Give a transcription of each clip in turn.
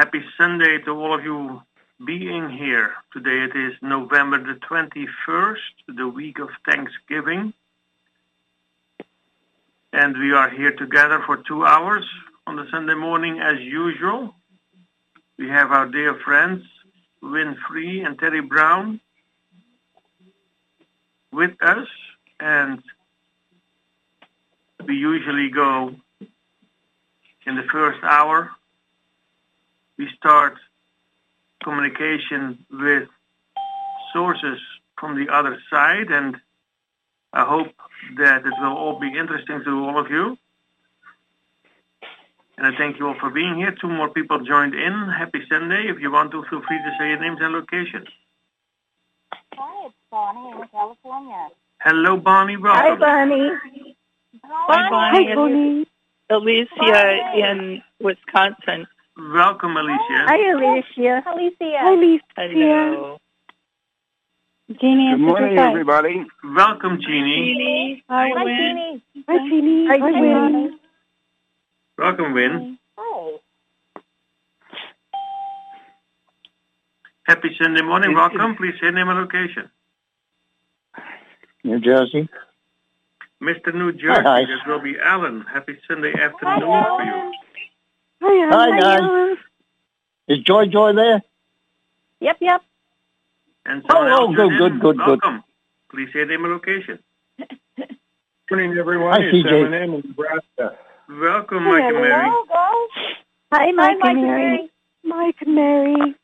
Happy Sunday to all of you being here. Today it is November the 21st, the week of Thanksgiving. And we are here together for two hours on the Sunday morning as usual. We have our dear friends, Wynn Free and Terry Brown, with us. And we usually go in the first hour. We start communication with sources from the other side, and I hope that it will all be interesting to all of you. And I thank you all for being here. Two more people joined in. Happy Sunday. If you want to, feel free to say your names and locations. Hi, it's Bonnie in California. Hello, Bonnie. Welcome. Hi, Welcome. Bonnie. Hi, Bonnie. Hi, Bonnie. Alicia Bonnie. in Wisconsin. Welcome, Alicia. Hi, Alicia. Alicia. Hi, Alicia. Hello. Jeannie, Good morning, everybody. Welcome, Jeannie. Jeannie. Hi, Wynn. Jeannie. Hi, Jeannie. Hi, Hi, Wynn. Welcome, Wynn. Hi. Happy Sunday morning. Welcome. Please say name and location. New Jersey. Mr. New Jersey, Hi. this will be Alan. Happy Sunday Hi, afternoon for you. Alan. Hi, Alan. Hi, guys. Alan. Is Joy Joy there? Yep, yep. And Oh, someone oh, else good, is good, in. good, good. Welcome. Please say name and location. morning, everyone. Hi, it's CJ. Eminem in Nebraska. Welcome, Hi, Mike and Mary. Hello, go. Hi, Mike, Mike and and Mary. Mary. Mike and Mary.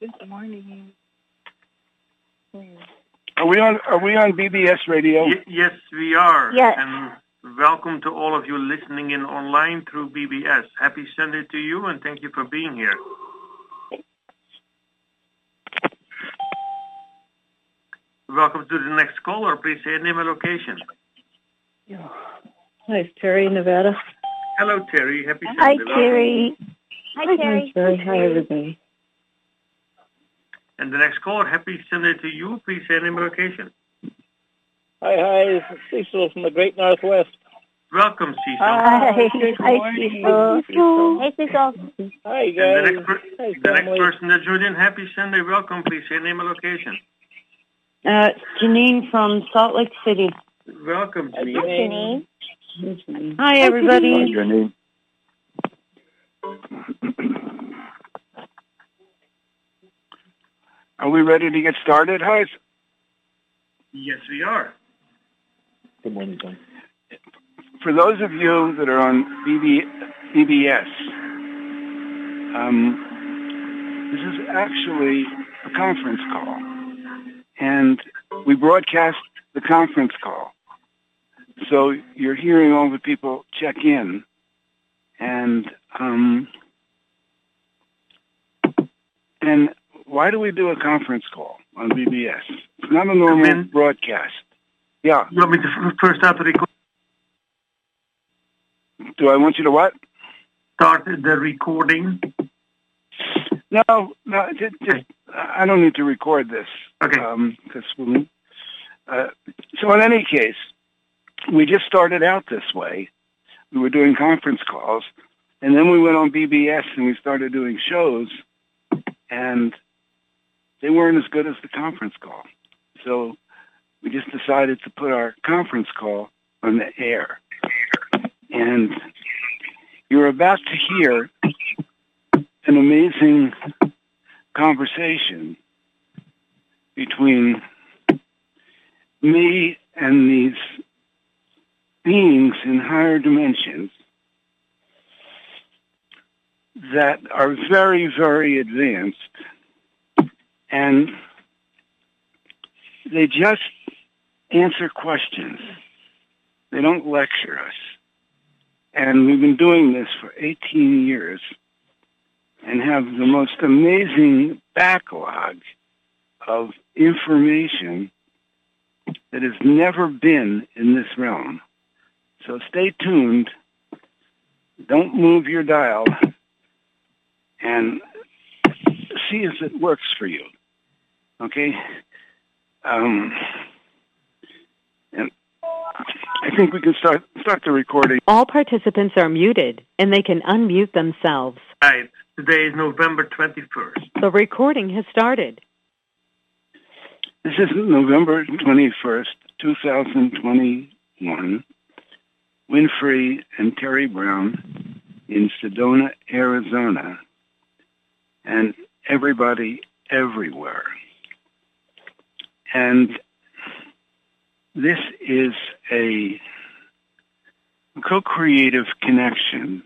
Good morning. Are we on? Are we on BBS radio? Y- yes, we are. Yes. And welcome to all of you listening in online through BBS. Happy Sunday to you, and thank you for being here. Welcome to the next caller. Please say name and location. Hi, it's Terry Nevada. Hello, Terry. Happy Sunday. Hi, Welcome. Terry. Hi, Terry. Terry. Hi, everybody. And the next caller, happy Sunday to you. Please say name and location. Hi, hi. This is Cecil from the Great Northwest. Welcome, Cecil. Hi. Good Hi. Cecil. Hey, Cecil. Hi, And the guys. next, per- Hi, the next person that joined in, happy Sunday. Welcome. Please say name and location. Uh, Janine from Salt Lake City. Welcome, Hi, Janine. Janine. Hi, everybody. Hi, Janine. Are we ready to get started, Hi. Yes, we are. Good morning, John. For those of you that are on BB, BBS, um, this is actually a conference call, and we broadcast the conference call. So you're hearing all the people check in, and um, and why do we do a conference call on BBS? It's not a normal broadcast. Yeah. You want me to first start the, record- Do I want you to what? start the recording? No, no. Just, just I don't need to record this. Okay. We. Uh, so in any case, we just started out this way. We were doing conference calls, and then we went on BBS and we started doing shows, and they weren't as good as the conference call. So we just decided to put our conference call on the air. And you're about to hear an amazing conversation between me and these beings in higher dimensions that are very, very advanced and they just answer questions. They don't lecture us. And we've been doing this for 18 years and have the most amazing backlog of information that has never been in this realm. So stay tuned. Don't move your dial and see if it works for you. Okay? Um, I think we can start start the recording. All participants are muted and they can unmute themselves. Right. Today is November 21st. The recording has started. This is November 21st, 2021. Wynn Free and Terry Brown in Sedona, Arizona, and everybody everywhere. And this is a co-creative connection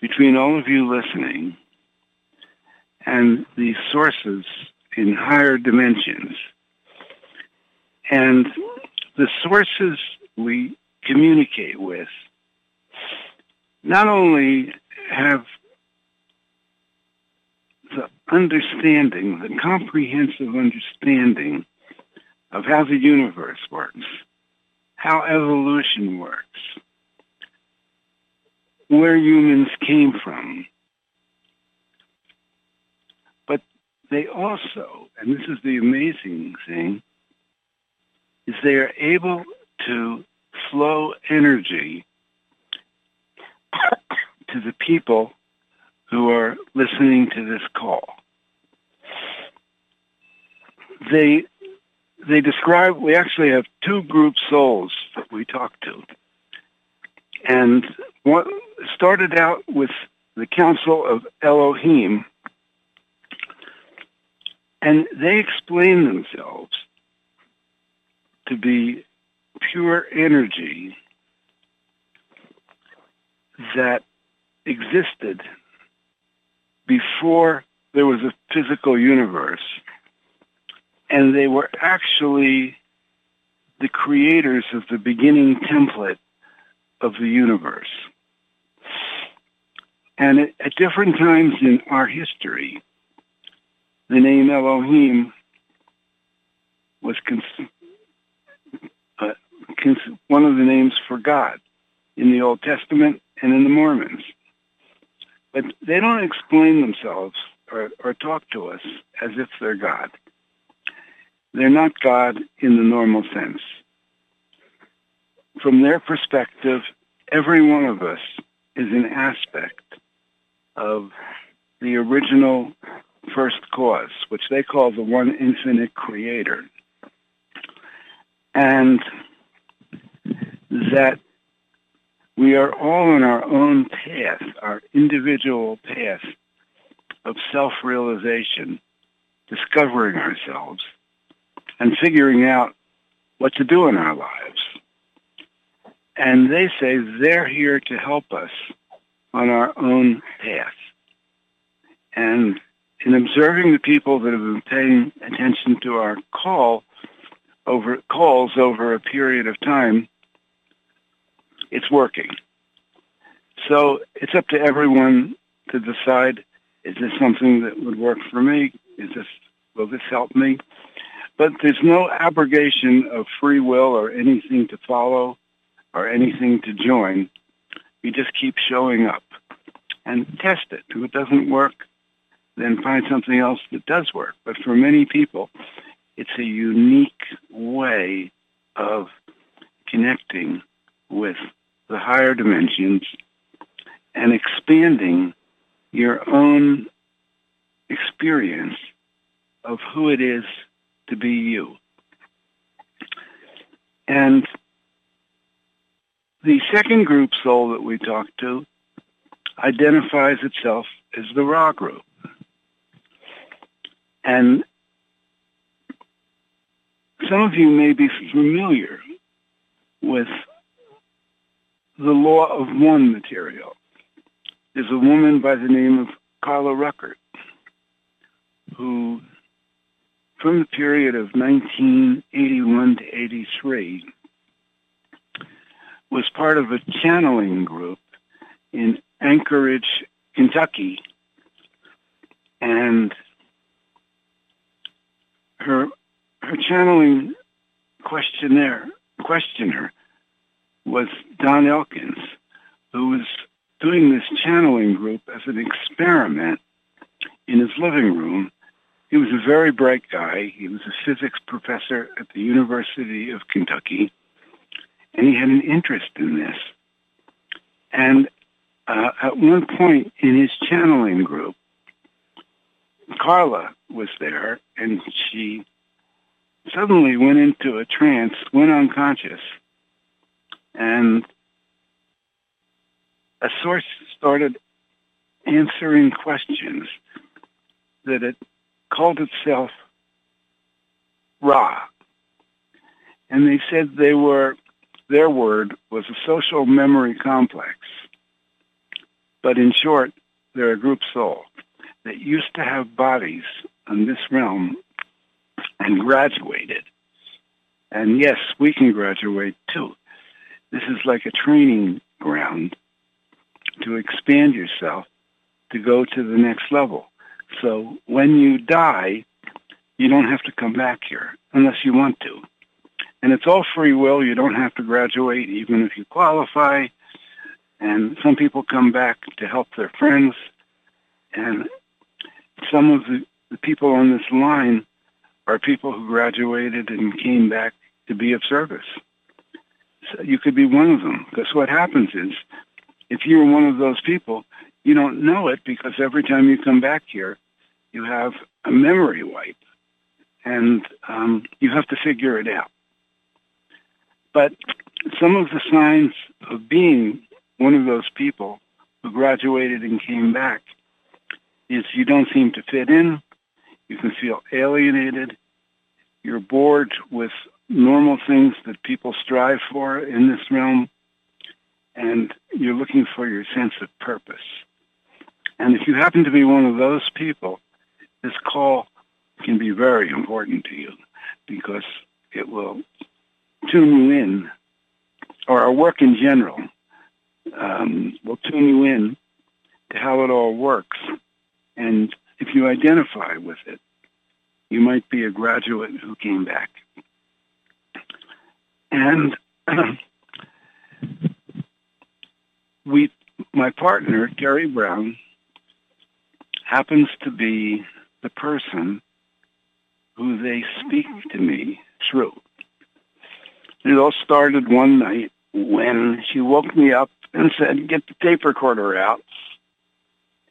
between all of you listening and the sources in higher dimensions. And the sources we communicate with not only have the understanding, the comprehensive understanding of how the universe works, how evolution works, where humans came from. But they also, and this is the amazing thing, is they are able to flow energy to the people who are listening to this call. They they describe we actually have two group souls that we talk to. And what started out with the Council of Elohim and they explain themselves to be pure energy that existed before there was a physical universe. And they were actually the creators of the beginning template of the universe. And at, at different times in our history, the name Elohim was cons- uh, cons- one of the names for God in the Old Testament and in the Mormons. But they don't explain themselves or, or talk to us as if they're God. They're not God in the normal sense. From their perspective, every one of us is an aspect of the original first cause, which they call the one infinite creator. And that we are all on our own path, our individual path of self-realization, discovering ourselves, and figuring out what to do in our lives. And they say they're here to help us on our own path. And in observing the people that have been paying attention to our call over calls over a period of time, it's working. So it's up to everyone to decide, is this something that would work for me? Is this, will this help me? But there's no abrogation of free will or anything to follow or anything to join. You just keep showing up and test it. If it doesn't work, then find something else that does work. But for many people, it's a unique way of connecting with the higher dimensions and expanding your own experience of who it is to be you. And the second group soul that we talked to identifies itself as the Ra group. And some of you may be familiar with the law of one material. There's a woman by the name of Carla Rueckert who, from the period of 1981 to 83, was part of a channeling group in Anchorage, Kentucky, and her her channeling questionnaire questioner was Don Elkins, who was doing this channeling group as an experiment in his living room. He was a very bright guy. He was a physics professor at the University of Kentucky, and he had an interest in this. And uh, at one point in his channeling group, Carla was there, and she suddenly went into a trance, went unconscious, and a source started answering questions that it called itself Ra. And they said they were, their word was a social memory complex. But in short, they're a group soul that used to have bodies in this realm and graduated. And yes, we can graduate too. This is like a training ground to expand yourself to go to the next level. So when you die, you don't have to come back here unless you want to. And it's all free will. You don't have to graduate even if you qualify. And some people come back to help their friends. And some of the, the people on this line are people who graduated and came back to be of service. So you could be one of them. Because what happens is, if you're one of those people, you don't know it because every time you come back here, you have a memory wipe. And um, you have to figure it out. But some of the signs of being one of those people who graduated and came back is you don't seem to fit in. You can feel alienated. You're bored with normal things that people strive for in this realm. And you're looking for your sense of purpose. And if you happen to be one of those people, this call can be very important to you because it will tune you in, or our work in general um, will tune you in to how it all works. And if you identify with it, you might be a graduate who came back. And we, my partner, Terry Brown, happens to be the person who they speak to me through. It all started one night when she woke me up and said, get the tape recorder out.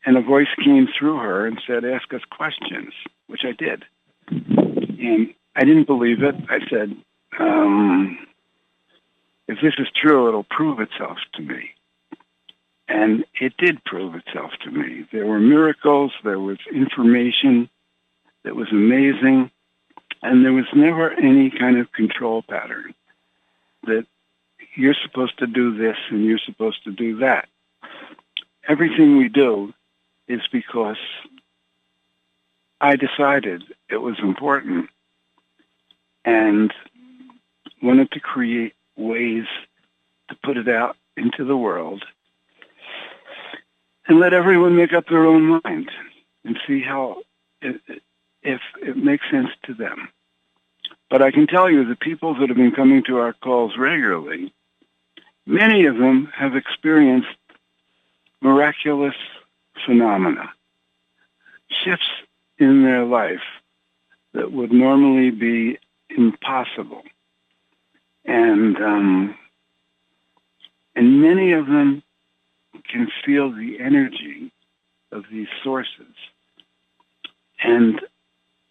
And a voice came through her and said, ask us questions, which I did. And I didn't believe it. I said, um, if this is true, it'll prove itself to me. And it did prove itself to me. There were miracles. There was information that was amazing. And there was never any kind of control pattern that you're supposed to do this and you're supposed to do that. Everything we do is because I decided it was important and wanted to create ways to put it out into the world and let everyone make up their own mind and see how it, if it makes sense to them. But I can tell you the people that have been coming to our calls regularly, many of them have experienced miraculous phenomena, shifts in their life that would normally be impossible. And um, and many of them can feel the energy of these sources. And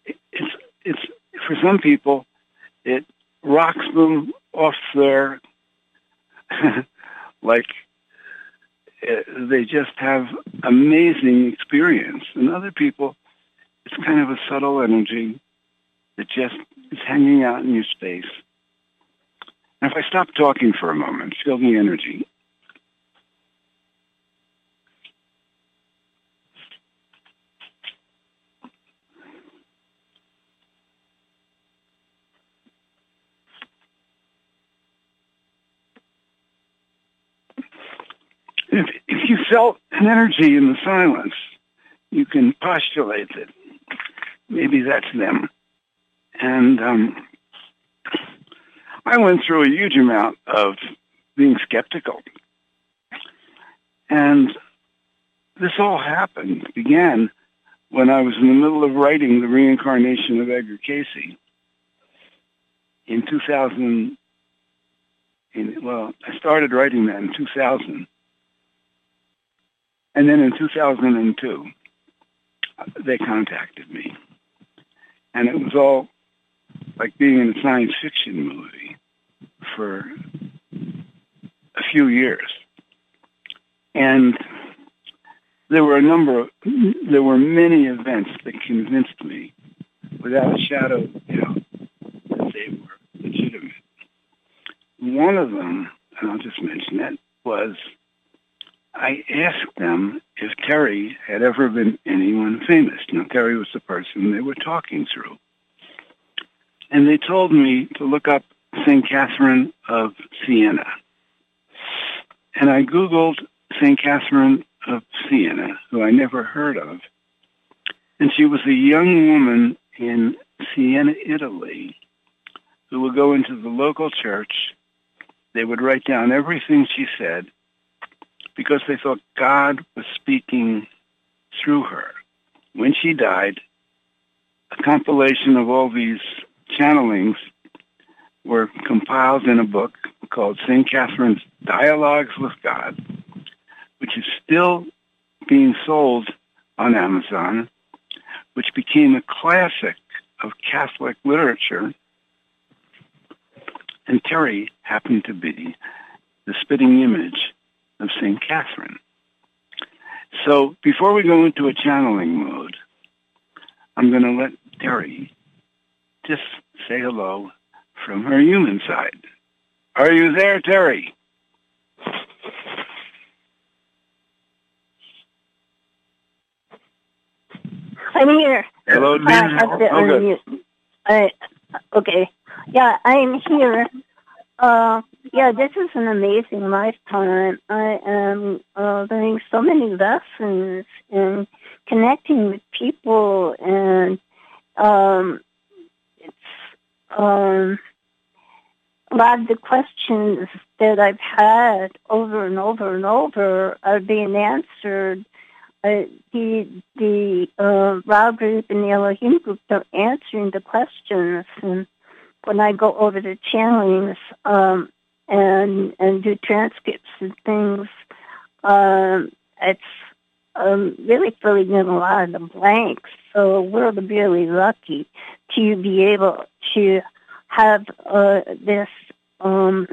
it's it's for some people it rocks them off their like uh, they just have amazing experience. And other people it's kind of a subtle energy that just is hanging out in your space. And if i stop talking for a moment feel the energy if, if you felt an energy in the silence, you can postulate that maybe that's them. And um, I went through a huge amount of being skeptical. And this all happened, began when I was in the middle of writing The Reincarnation of Edgar Cayce in 2000. In, well, I started writing that in 2000 And then in 2002, they contacted me. And it was all like being in a science fiction movie for a few years. And there were a number of, there were many events that convinced me without a shadow of doubt that they were legitimate. One of them, and I'll just mention it, was I asked them if Terry had ever been anyone famous. Now, Terry was the person they were talking through. And they told me to look up St. Catherine of Siena. And I Googled St. Catherine of Siena, who I never heard of. And she was a young woman in Siena, Italy, who would go into the local church. They would write down everything she said because they thought God was speaking through her. When she died, a compilation of all these channelings were compiled in a book called St. Catherine's Dialogues with God, which is still being sold on Amazon, which became a classic of Catholic literature. And Terry happened to be the spitting image of St. Catherine. So before we go into a channeling mode, I'm going to let Terry just say hello from her human side. Are you there, Terry? I'm here. Hello, I have to Oh, good. I, okay. Yeah, I'm here. Uh, yeah, this is an amazing lifetime. I am uh, learning so many lessons and connecting with people, and um, it's um, a lot of the questions that I've had over and over and over are being answered uh, the the uh, Ra group and the Elohim group are answering the questions, and when I go over the channelings um, and and do transcripts and things, um, it's um, really filling in a lot of the blanks. So we're really lucky to be able to have uh, this um,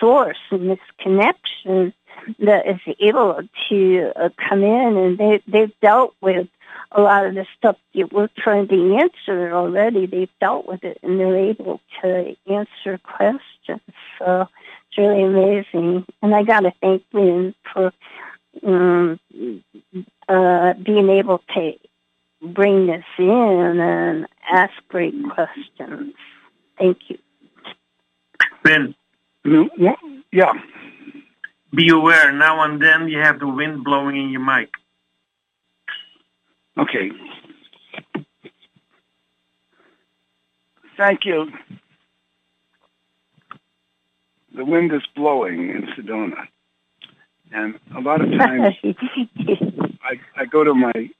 source and this connection that is able to uh, come in and they they've dealt with a lot of the stuff that we're trying to answer already. They've dealt with it and they're able to answer questions. So it's really amazing. And I got to thank Wynn for um, uh, being able to bring this in and ask great questions. Thank you. Ben, yeah, yeah. be aware now and then you have the wind blowing in your mic. Okay. Thank you. The wind is blowing in Sedona. And a lot of times I, I go to my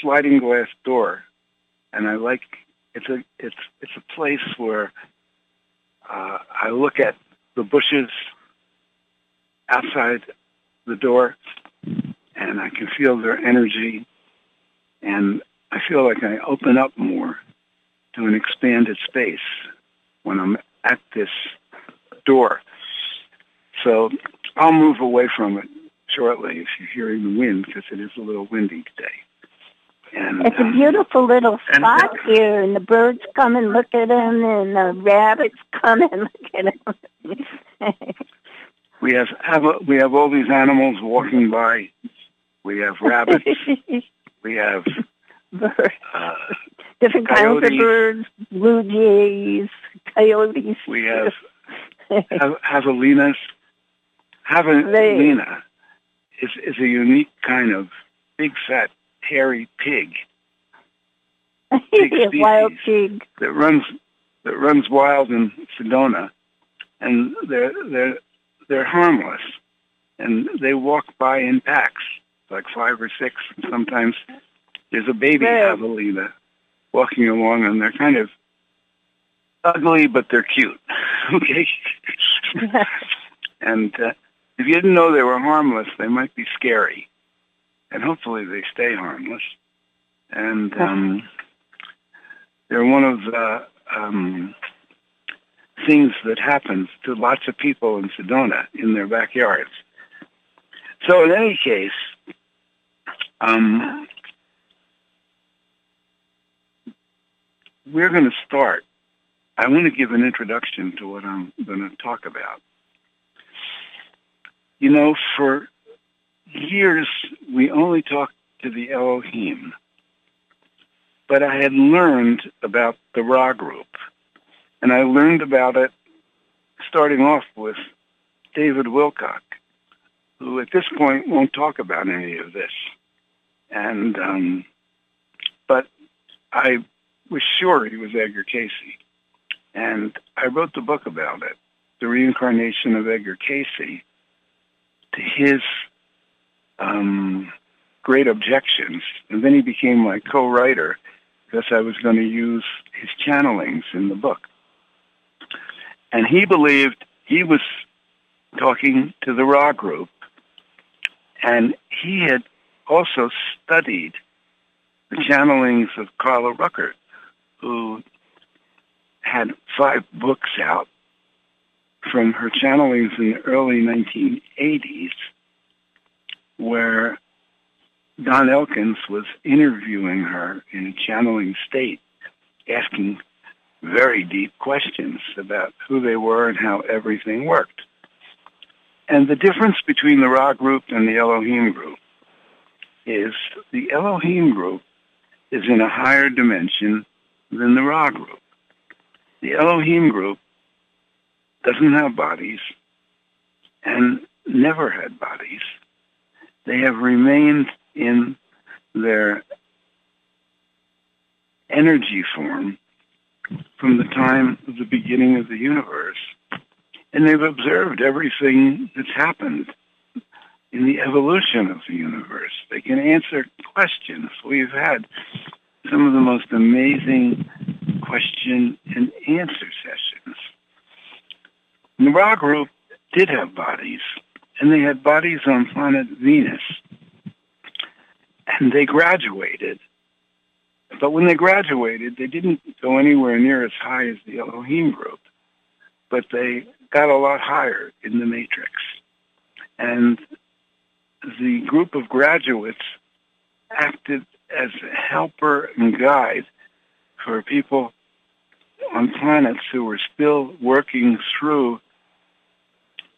sliding glass door and I like it's a it's it's a place where uh, I look at the bushes outside the door and I can feel their energy and I feel like I open up more to an expanded space when I'm at this door. So I'll move away from it shortly if you're hearing the wind because it is a little windy today. And It's a um, beautiful little And- spot here, and the birds come and look at him, and the rabbits come and look at him. we have, have a, we have all these animals walking by. We have rabbits. we have Birds. uh, Different kinds of birds, blue jays, coyotes. we have have javelinas. Javelina is is a unique kind of big fat hairy pig big wild pig. that runs that runs wild in Sedona, and they're they're they're harmless, and they walk by in packs, like five or six. And sometimes there's a baby javelina walking along, and they're kind of ugly, but they're cute. okay, and uh, if you didn't know they were harmless, they might be scary. and hopefully they stay harmless. And um, they're one of the um, things that happens to lots of people in Sedona in their backyards. So in any case, um, we're going to start. I want to give an introduction to what I'm going to talk about. You know, for years we only talked to the Elohim, but I had learned about the Ra group, and I learned about it starting off with David Wilcock, who at this point won't talk about any of this. And um, but I was sure he was Edgar Cayce, and I wrote the book about it, the reincarnation of Edgar Cayce, to his um, great objections, and then he became my co-writer because I was going to use his channelings in the book. And he believed he was talking to the Ra group, and he had also studied the channelings of Carla Rueckert, who had five books out from her channelings in the early 1980s, where Don Elkins was interviewing her in a channeling state, asking very deep questions about who they were and how everything worked. And the difference between the Ra group and the Elohim group is the Elohim group is in a higher dimension than the Ra group. The Elohim group doesn't have bodies and never had bodies. They have remained in their energy form from the time of the beginning of the universe. And they've observed everything that's happened in the evolution of the universe. They can answer questions. We've had some of the most amazing question and answer sessions. The Ra group did have bodies, and they had bodies on planet Venus. And they graduated. But when they graduated, they didn't go anywhere near as high as the Elohim group, but they got a lot higher in the matrix. And the group of graduates acted as helper and guide for people on planets who were still working through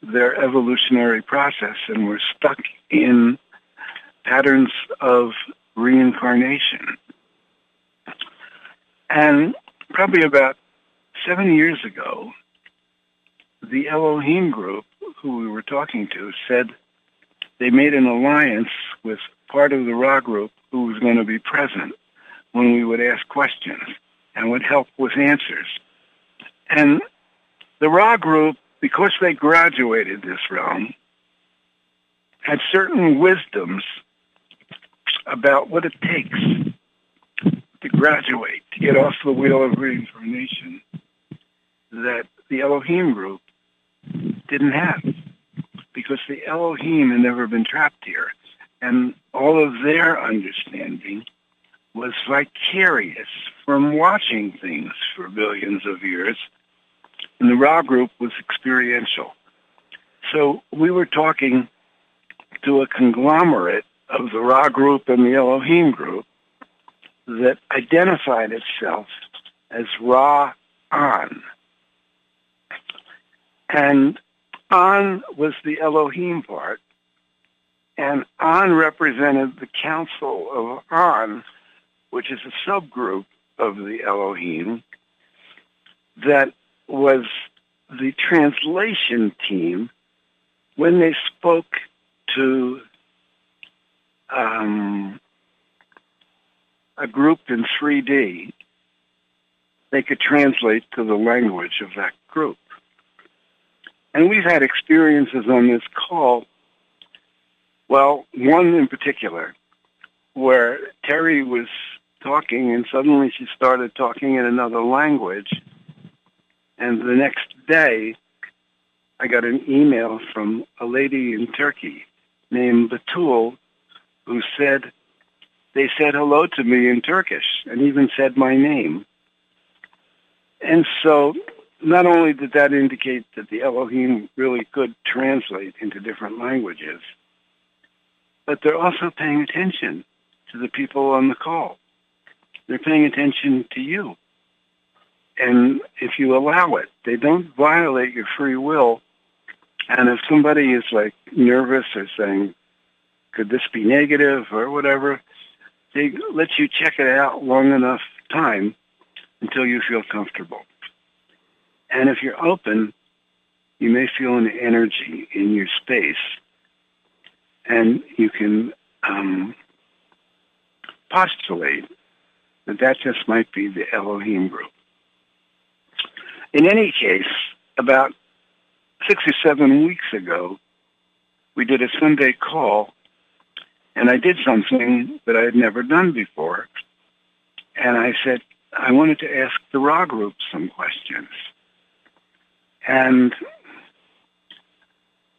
their evolutionary process and were stuck in patterns of reincarnation. And probably about seven years ago, the Elohim group, who we were talking to, said they made an alliance with part of the Ra group who was going to be present when we would ask questions and would help with answers. And the Ra group, because they graduated this realm, had certain wisdoms about what it takes to graduate, to get off the wheel of reincarnation that the Elohim group didn't have because the Elohim had never been trapped here. And all of their understanding was vicarious from watching things for billions of years. And the Ra group was experiential. So we were talking to a conglomerate of the Ra group and the Elohim group that identified itself as Ra An. And An was the Elohim part, and An represented the Council of An, which is a subgroup of the Elohim that was the translation team when they spoke to um, a group in 3D, they could translate to the language of that group. And we've had experiences on this call, well, one in particular, where Terry was talking and suddenly she started talking in another language. And the next day, I got an email from a lady in Turkey named Batul who said they said hello to me in Turkish and even said my name. And so not only did that indicate that the Elohim really could translate into different languages, but they're also paying attention to the people on the call. They're paying attention to you. And if you allow it, they don't violate your free will. And if somebody is like nervous or saying, could this be negative or whatever, they let you check it out long enough time until you feel comfortable. And if you're open, you may feel an energy in your space and you can um, postulate that that just might be the Elohim group. In any case, about six or seven weeks ago, we did a Sunday call, and I did something that I had never done before. And I said, I wanted to ask the Ra group some questions. And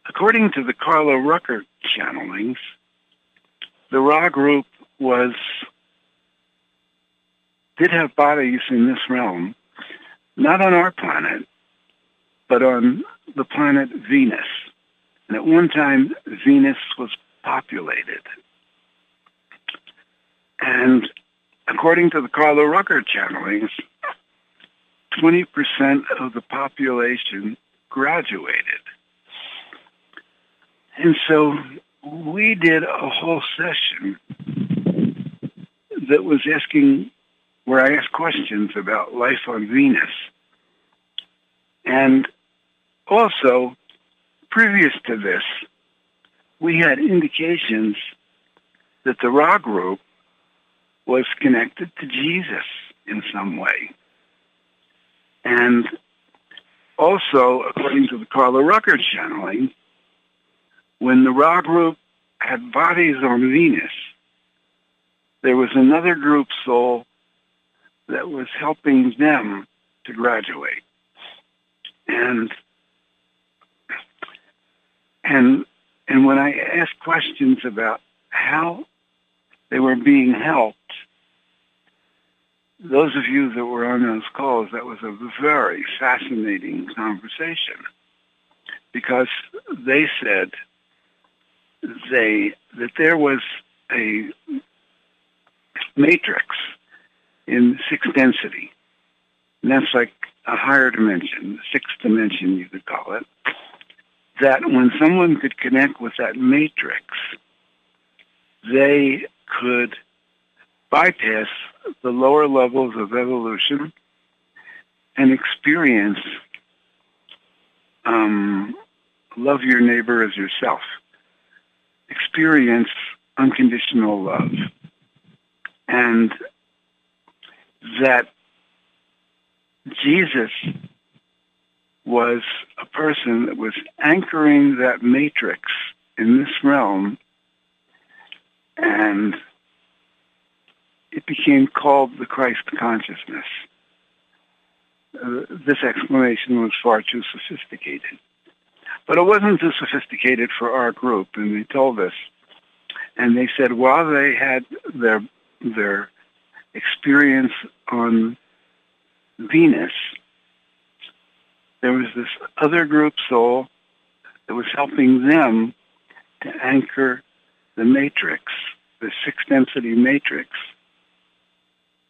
according to the Carla Rueckert channelings, the Ra group was did have bodies in this realm, not on our planet, but on the planet Venus. And at one time, Venus was populated. And according to the Carla Rueckert channelings, 20% of the population graduated. And so we did a whole session that was asking, where I asked questions about life on Venus. And also, previous to this, we had indications that the Ra group was connected to Jesus in some way. And also, according to the Carla Rueckert channeling, when the Ra group had bodies on Venus, there was another group soul that was helping them to graduate. And and and when I asked questions about how they were being helped, those of you that were on those calls, that was a very fascinating conversation because they said they that there was a matrix in sixth density. And that's like a higher dimension, sixth dimension you could call it, that when someone could connect with that matrix, they could bypass the lower levels of evolution and experience um, love your neighbor as yourself. Experience unconditional love. And that Jesus was a person that was anchoring that matrix in this realm and it became called the Christ consciousness. Uh, this explanation was far too sophisticated. But it wasn't too sophisticated for our group, and they told us. And they said while they had their their experience on Venus, there was this other group soul that was helping them to anchor the matrix, the six density matrix,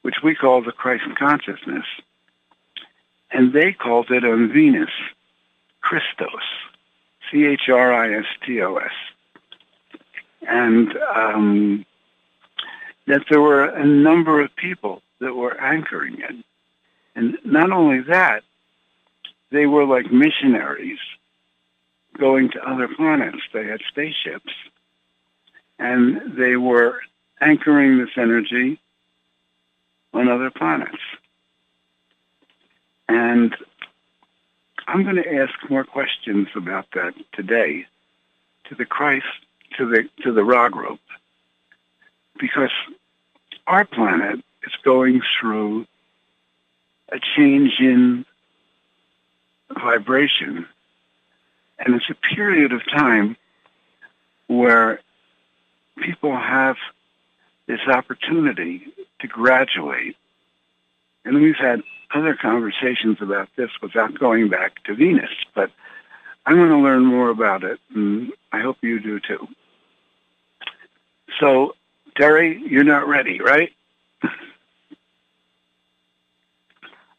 which we call the Christ consciousness. And they called it on Venus, Christos, C-H-R-I-S-T-O-S. And um, that there were a number of people that were anchoring it. And not only that, they were like missionaries going to other planets. They had spaceships. And they were anchoring this energy on other planets. And I'm going to ask more questions about that today to the Christ, to the, to the Ra group, because our planet is going through a change in vibration. And it's a period of time where people have this opportunity to graduate. And we've had other conversations about this without going back to Venus, but I'm going to learn more about it, and I hope you do too. So, Terry, you're not ready, right?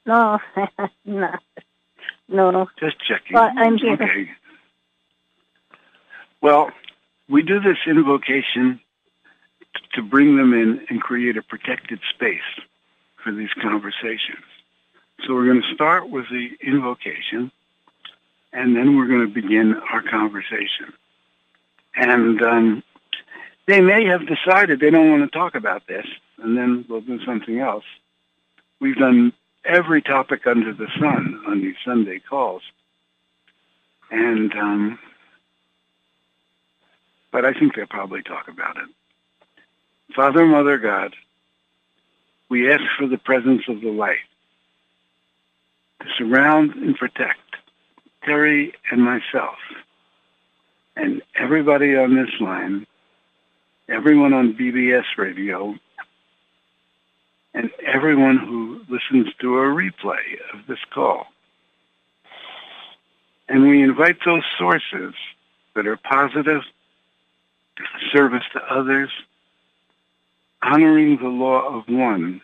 No, no, no. Just checking. Well, I'm here. Okay. Well, we do this invocation to bring them in and create a protected space for these conversations. So we're going to start with the invocation, and then we're going to begin our conversation. And um, they may have decided they don't want to talk about this, and then we'll do something else. We've done every topic under the sun on these Sunday calls. And, um, but I think they'll probably talk about it. Father, Mother, God, we ask for the presence of the light to surround and protect Terry and myself and everybody on this line, everyone on BBS radio, and everyone who listens to a replay of this call. And we invite those sources that are positive, service to others, honoring the law of one,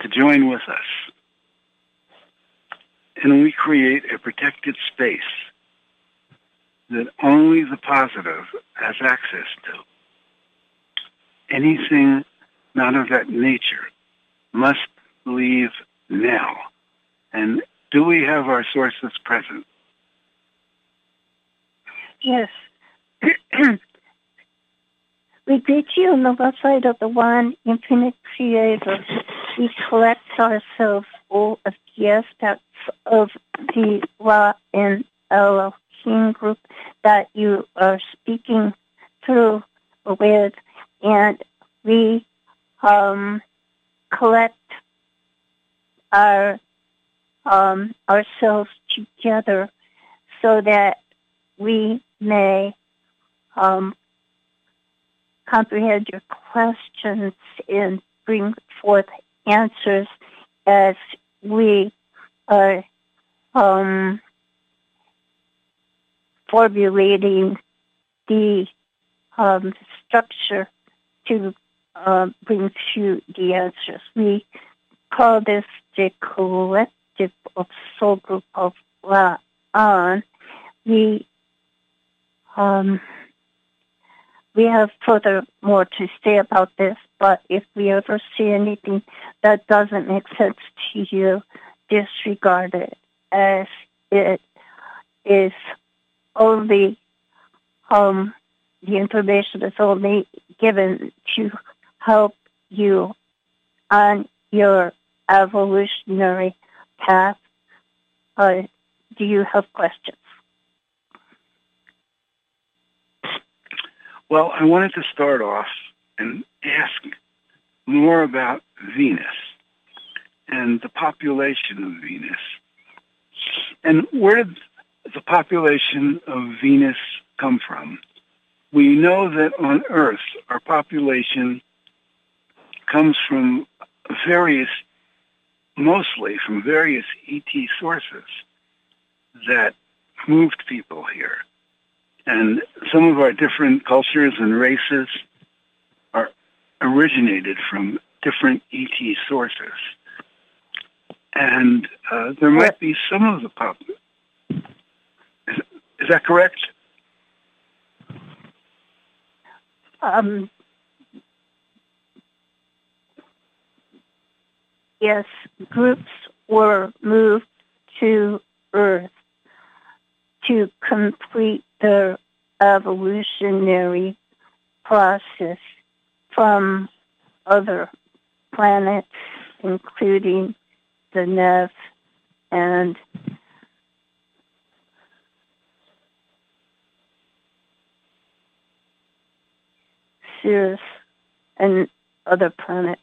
to join with us. And we create a protected space that only the positive has access to. Anything not of that nature must leave now. And do we have our sources present? Yes. we greet you on the left side of the one infinite creator. We collect ourselves all of the aspects of the Ra and Elohim group that you are speaking through with, and we um, collect our um, ourselves together so that we may um, comprehend your questions and bring forth answers as we are um, formulating the um, structure to uh, bring to the answers. We call this the collective of soul group of Ra'an. We um, we have further more to say about this, but if we ever see anything that doesn't make sense to you, disregard it as it is only um, the information is only given to help you on your evolutionary path. Uh, do you have questions? Well, I wanted to start off and ask more about Venus and the population of Venus. And where did the population of Venus come from? We know that on Earth, our population comes from various, mostly from various ET sources that moved people here. And some of our different cultures and races are originated from different ET sources. And uh, there might be some of the pop. Is, is that correct? Um, yes, groups were moved to Earth to complete their evolutionary process from other planets, including the Nev and Sirius and other planets.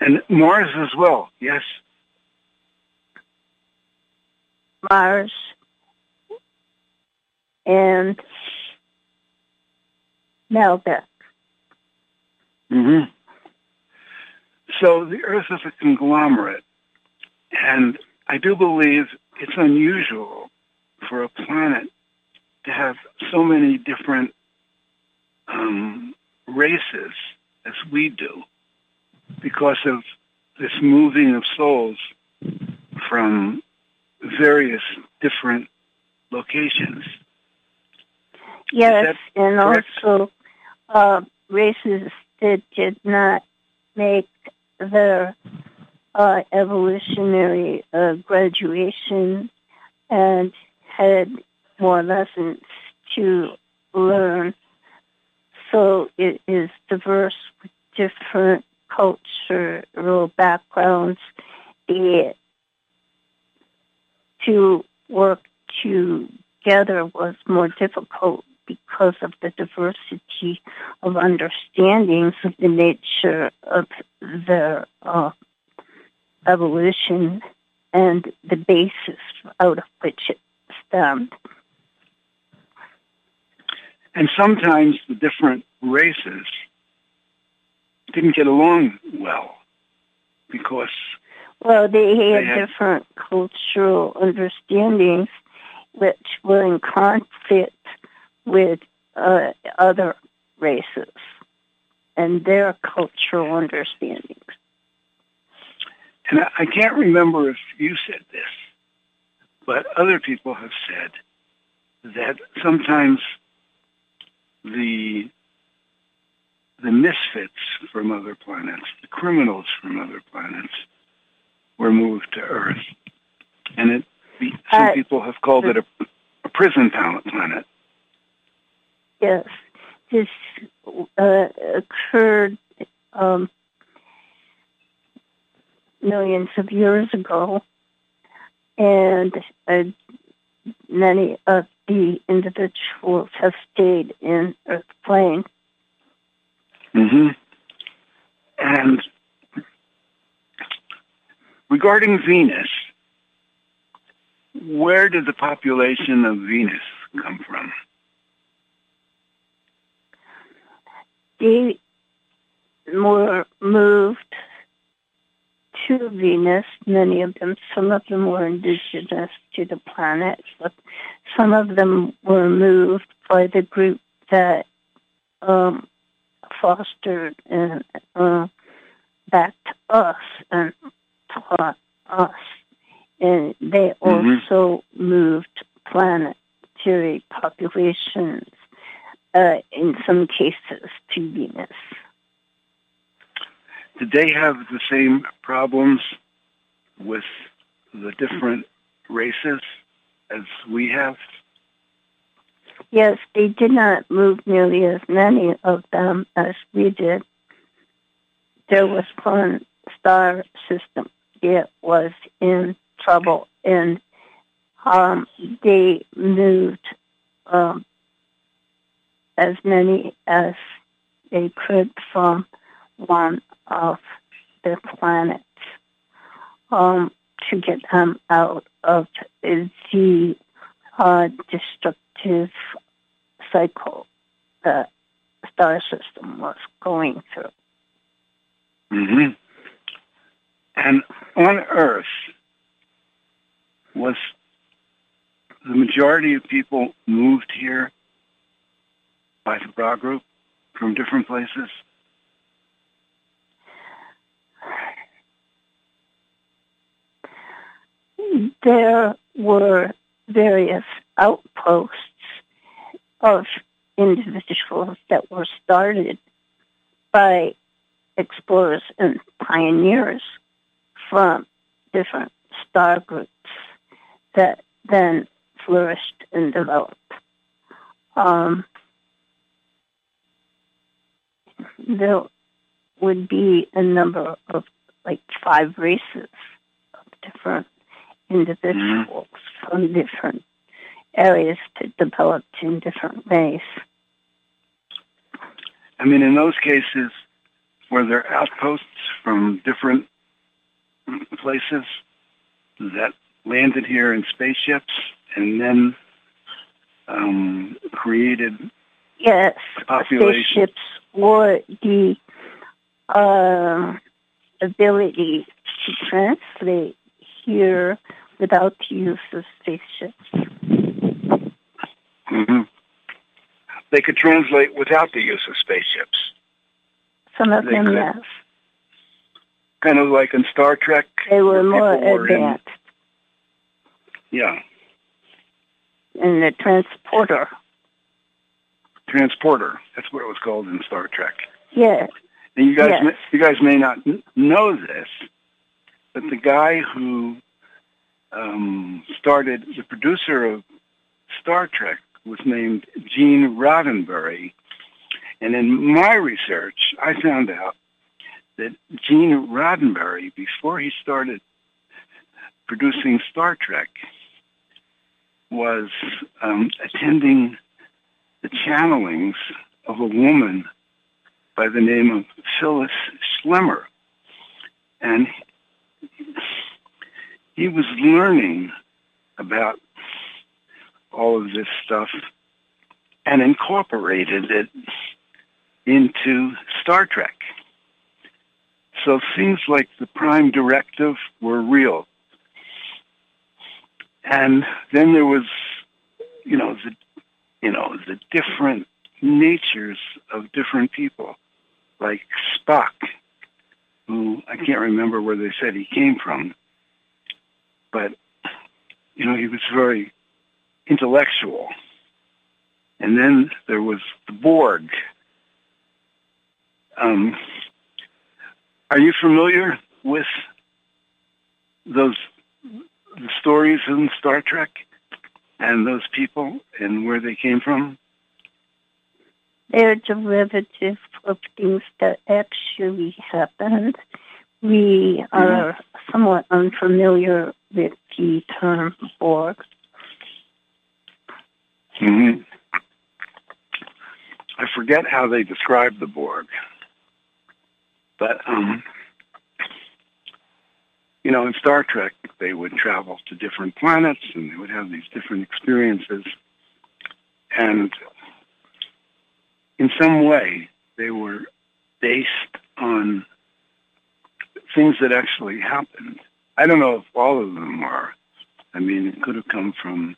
And Mars as well, yes. Mars and Maldek. hmm So the Earth is a conglomerate, and I do believe it's unusual for a planet to have so many different um, races as we do because of this moving of souls from various different locations. Yes, and also uh, races that did not make their uh, evolutionary uh, graduation and had more lessons to learn. So it is diverse with different cultural backgrounds, it to work together was more difficult because of the diversity of understandings of the nature of their uh, evolution and the basis out of which it stemmed. And sometimes the different races didn't get along well because Well, they had They had- different cultural understandings which were in conflict with uh, other races and their cultural understandings. And I can't remember if you said this, but other people have said that sometimes the the misfits from other planets, the criminals from other planets, were moved to Earth, and it. be- Some Uh, people have called it a, a prison planet. Yes, this uh, occurred um, millions of years ago, and uh, many of the individuals have stayed in Earth plane. Mm-hmm. And regarding Venus, where did the population of Venus come from? They were moved to Venus, many of them. Some of them were indigenous to the planet, but some of them were moved by the group that um, fostered and uh, backed us and taught us. And they Mhm. also moved planetary populations, uh, in some cases, to Venus. Did they have the same problems with the different races as we have? Yes, they did not move nearly as many of them as we did. There was one star system that was in trouble, and um, they moved um, as many as they could from one of the planets um, to get them out of the uh, destructive cycle the star system was going through. Mm-hmm. And on Earth, was the majority of people moved here by the Ra Group from different places? There were various outposts of individuals that were started by explorers and pioneers from different star groups that then flourished and developed. Um, there would be a number of like five races of different individuals from different areas that developed in different ways. I mean, in those cases, were there outposts from different places that landed here in spaceships and then um, created Yes, population. spaceships or the uh, ability to translate here without the use of spaceships. hmm They could translate without the use of spaceships. Some of They them, could. yes, Kind of like in Star Trek. they were more people were in- advanced yeah. in the transporter. Transporter. That's what it was called in Star Trek. Yes, And you guys, Yes. may, you guys may not know this, but the guy who um, started, the producer of Star Trek, was named Gene Roddenberry. And in my research, I found out that Gene Roddenberry, before he started producing Star Trek, was um, attending the channelings of a woman by the name of Phyllis Schlemmer. And he was learning about all of this stuff and incorporated it into Star Trek. So things like the Prime Directive were real. And then there was, you know, the, you know, the different natures of different people like Spock, who I can't remember where they said he came from, but you know he was very intellectual. And then there was the Borg. Um, are you familiar with those the stories in Star Trek and those people and where they came from? they're derivative of things that actually happened. We are somewhat unfamiliar with the term Borg. hmm I forget how they describe the Borg, but um, you know, in Star Trek, they would travel to different planets and they would have these different experiences, and in some way, they were based on things that actually happened. I don't know if all of them are. I mean, it could have come from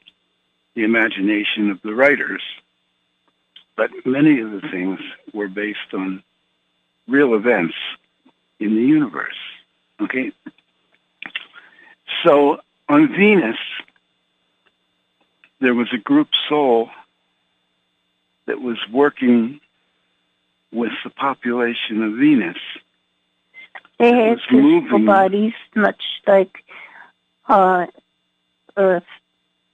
the imagination of the writers, but many of the things were based on real events in the universe. Okay? So on Venus, there was a group soul that was working with the population of Venus. They had physical bodies, much like uh, Earth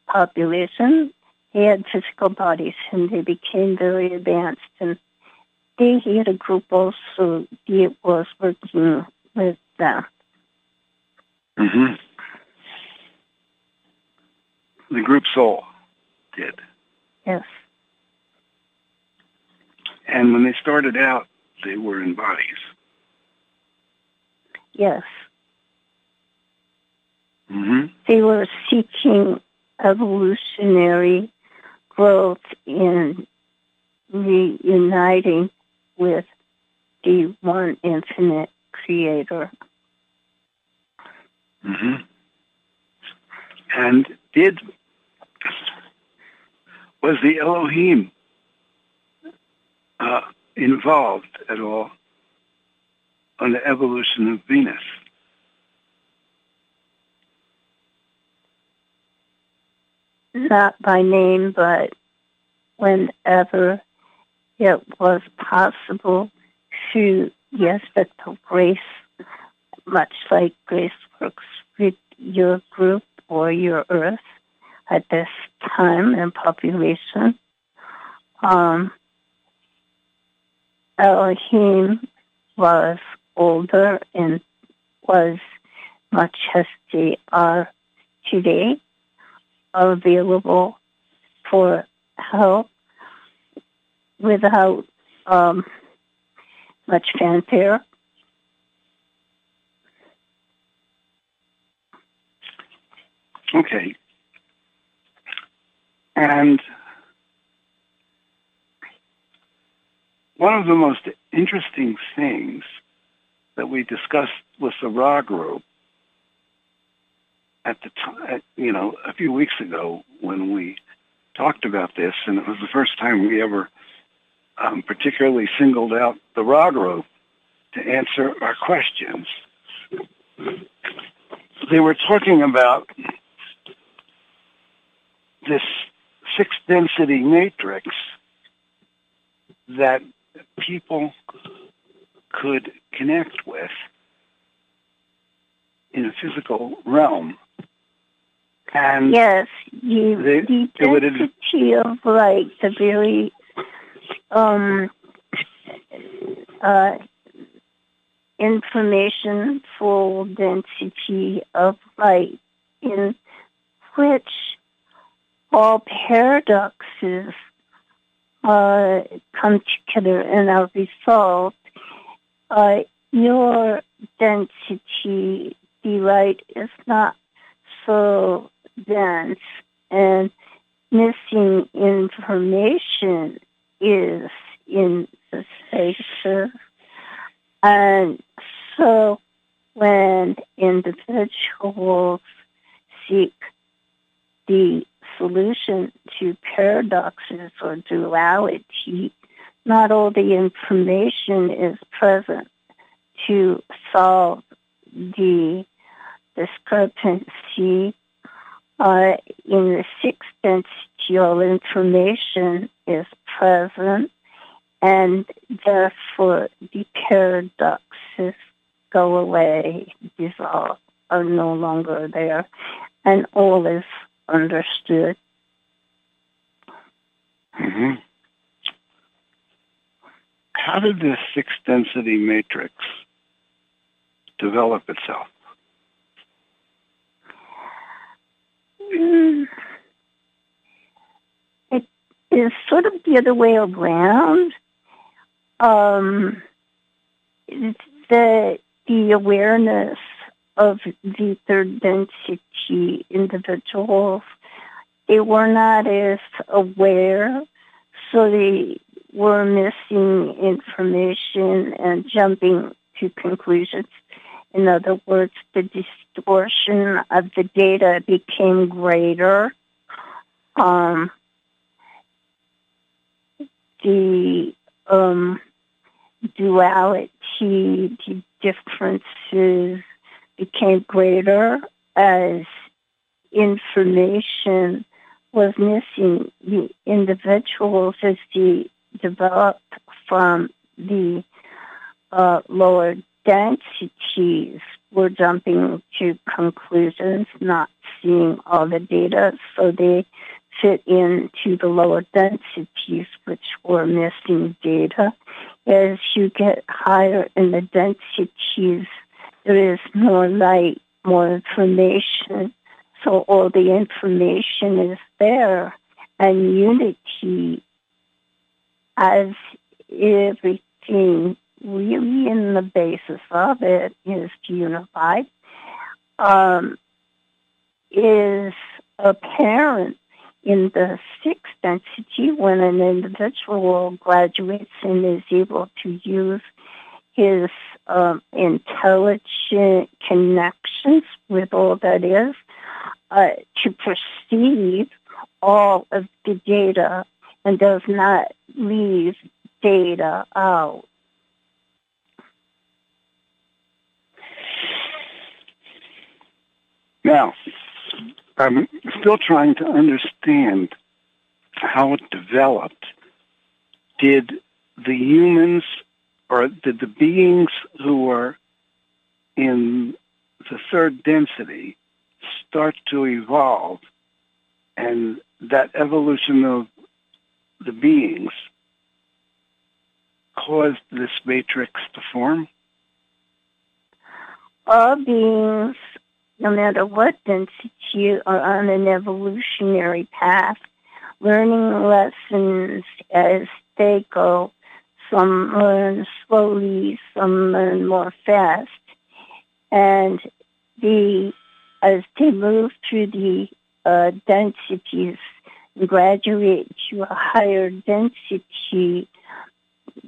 population. They had physical bodies, and they became very advanced. And they had a group also that was working with them. Mm-hmm. The group soul did. Yes. And when they started out, they were in bodies. Yes. Mm-hmm. They were seeking evolutionary growth in reuniting with the one infinite creator. Mm-hmm. And did was the Elohim uh, involved at all on the evolution of Venus? Not by name, but whenever it was possible to, yes, but to grace, much like grace works with your group or your earth at this time and population. Um, Elohim was older and was much as they are today available for help without um, much fanfare. Okay. And one of the most interesting things that we discussed with the Ra group at the time, you know, a few weeks ago when we talked about this, and it was the first time we ever um, particularly singled out the Ra group to answer our questions. They were talking about this sixth density matrix that people could connect with in a physical realm. And Yes, you, They- the it would- density of like the very um uh information full density of light in which all paradoxes uh, come together and are resolved. Uh, your density, the light is not so dense and missing information is in the spaces. And so when individuals seek the solution to paradoxes or duality, not all the information is present to solve the discrepancy. Uh, in the sixth density, all information is present, and therefore the paradoxes go away, dissolve, are no longer there, and all is understood. hmm how did this sixth density matrix develop itself? Mm. It is sort of the other way around. Um, the the awareness of the third density individuals, they were not as aware, so they were missing information and jumping to conclusions. In other words, the distortion of the data became greater. Um, the um, duality, the differences became greater as information was missing. The individuals, as they developed from the uh, lower densities, were jumping to conclusions, not seeing all the data, so they fit into the lower densities, which were missing data. As you get higher in the densities, there is more light, more information, so all the information is there, and unity as everything really in the basis of it is unified, um, is apparent in the sixth density when an individual graduates and is able to use his um, intelligent connections with all that is uh, to perceive all of the data and does not leave data out. Now, I'm still trying to understand how it developed. Did the humans or did the beings who were in the third density start to evolve and that evolution of the beings caused this matrix to form? All beings, no matter what density, are on an evolutionary path, learning lessons as they go. Some learn slowly, some learn more fast. And the as they move through the uh, densities graduate to a higher density,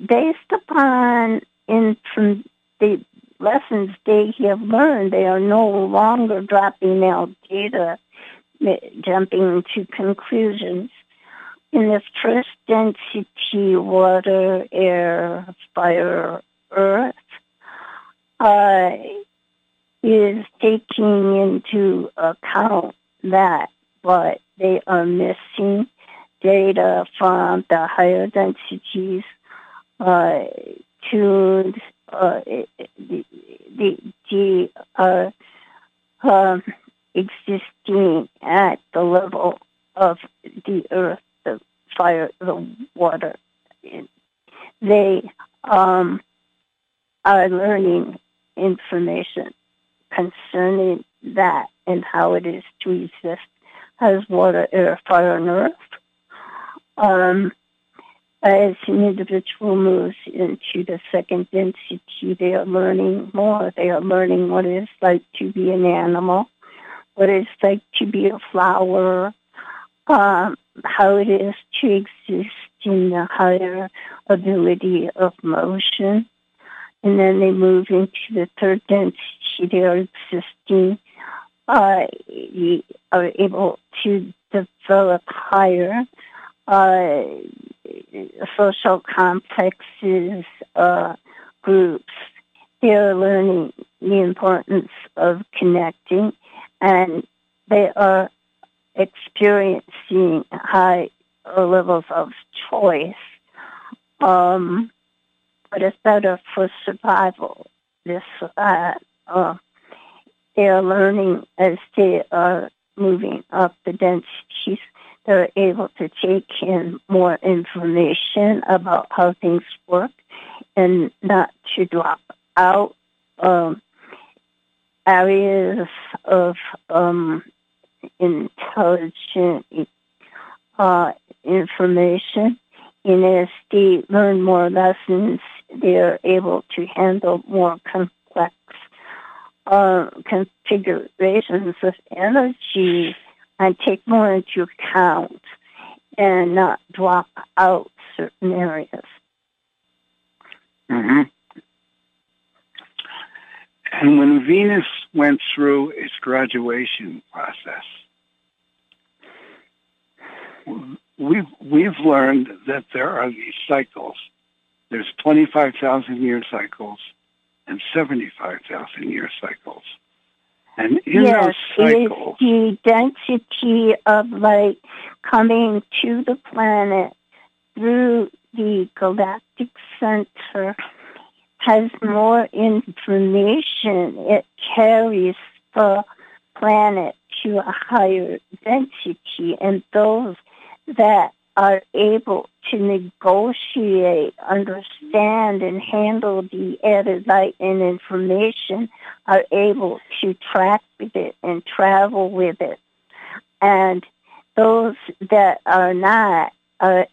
based upon in from the lessons they have learned, they are no longer dropping out data, jumping to conclusions. In the first density, water, air, fire, earth, uh, is taking into account that, but they are missing data from the higher densities uh, tuned uh, the, the, the uh, um, existing at the level of the earth, fire, the water. They um, are learning information concerning that and how it is to exist as water, air, fire, and earth. Um, as an individual moves into the second density, they are learning more. They are learning what it is like to be an animal, what it is like to be a flower, um, how it is to exist in the higher ability of motion. And then they move into the third density. They are existing, uh, are able to develop higher uh, social complexes, uh, groups. They're learning the importance of connecting and they are experiencing high levels of choice. Um, but it's better for survival. This, uh, uh, they are learning as they are moving up the densities they're able to take in more information about how things work and not to drop out um, areas of um, intelligent uh, information. And as they learn more lessons, they're able to handle more complex uh, configurations of energy and take more into account and not drop out certain areas. hmm And when Venus went through its graduation process, we've, we've learned that there are these cycles. There's 25,000 year cycles and 75,000 year cycles. And in yes, those cycles, the density of light coming to the planet through the galactic center has more information. It carries the planet to a higher density, and those that are able to negotiate, understand, and handle the added light and information are able to track with it and travel with it. And those that are not are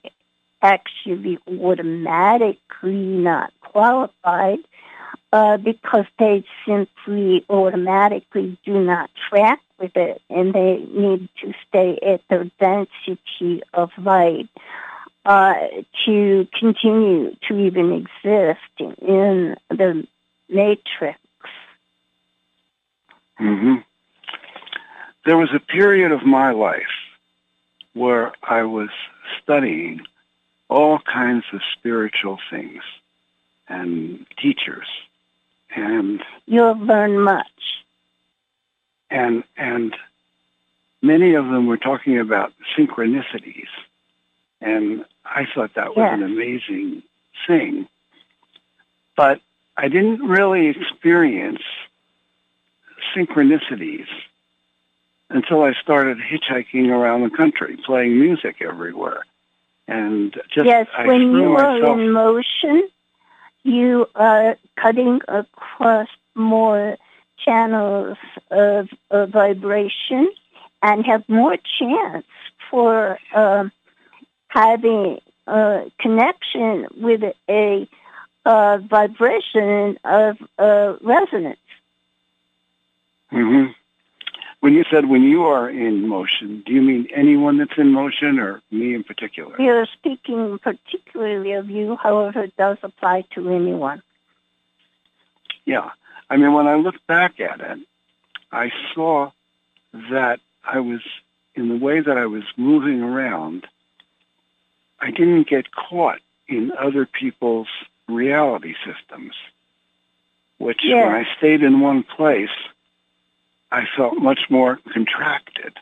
actually automatically not qualified uh, because they simply automatically do not track with it and they need to stay at their density of light uh, to continue to even exist in the matrix. hmm there was a period of my life where I was studying all kinds of spiritual things and teachers and You'll learn much. and and many of them were talking about synchronicities and I thought that was Yes. an amazing thing but I didn't really experience synchronicities until I started hitchhiking around the country playing music everywhere and just yes, I when you are in motion, you are cutting across more channels of, of vibration and have more chance for um, having a connection with a uh, vibration of uh, resonance. hmm when you said when you are in motion, do you mean anyone that's in motion or me in particular? We are speaking particularly of you, however, it does apply to anyone. Yeah. I mean, when I look back at it, I saw that I was, in the way that I was moving around, I didn't get caught in other people's reality systems, which Yeah. when I stayed in one place, I felt much more contracted.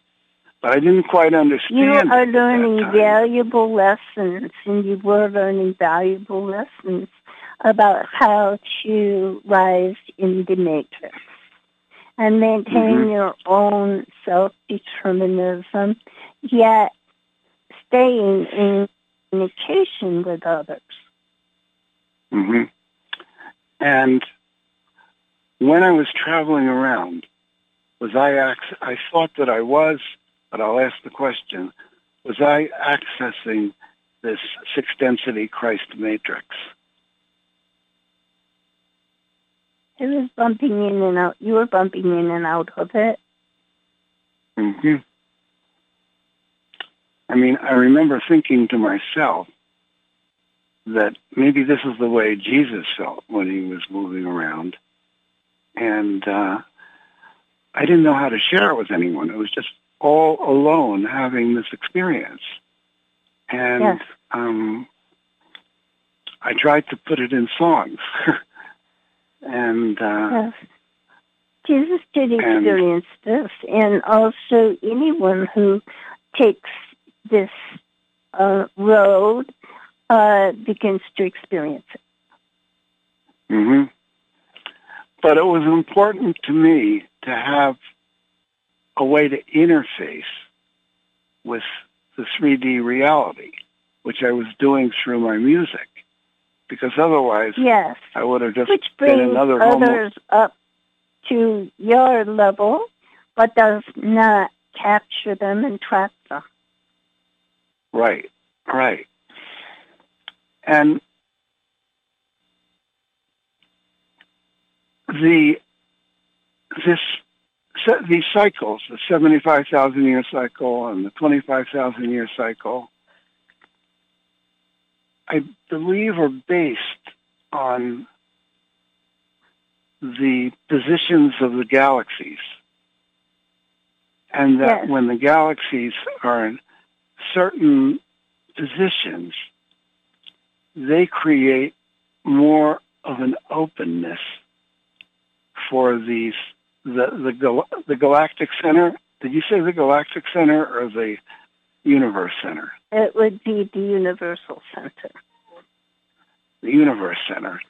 But I didn't quite understand. You are learning valuable lessons, and you were learning valuable lessons about how to rise in the matrix and maintain Mhm. your own self-determinism, yet staying in communication with others. Mm-hmm. And when I was traveling around, was I ac- I thought that I was, but I'll ask the question: Was I accessing this six density Christ matrix? It was bumping in and out. You were bumping in and out of it. hmm I mean, I remember thinking to myself that maybe this is the way Jesus felt when he was moving around, and uh, I didn't know how to share it with anyone. It was just all alone having this experience, and Yes. um, I tried to put it in songs, and uh, Yes. Jesus did And- experience this, and also anyone who takes this uh, road uh, begins to experience it. hmm But it was important to me to have a way to interface with the 3D reality, which I was doing through my music, because otherwise Yes, I would have just which been another others up to your level, but does not capture them and trap them. Right, right. And the this these cycles, the seventy-five thousand year cycle and the twenty-five thousand year cycle, I believe are based on the positions of the galaxies, and that Yes. when the galaxies are in certain positions, they create more of an openness for these the the gal- the galactic center. Did you say the galactic center or the universe center? It would be the universal center. The universe center.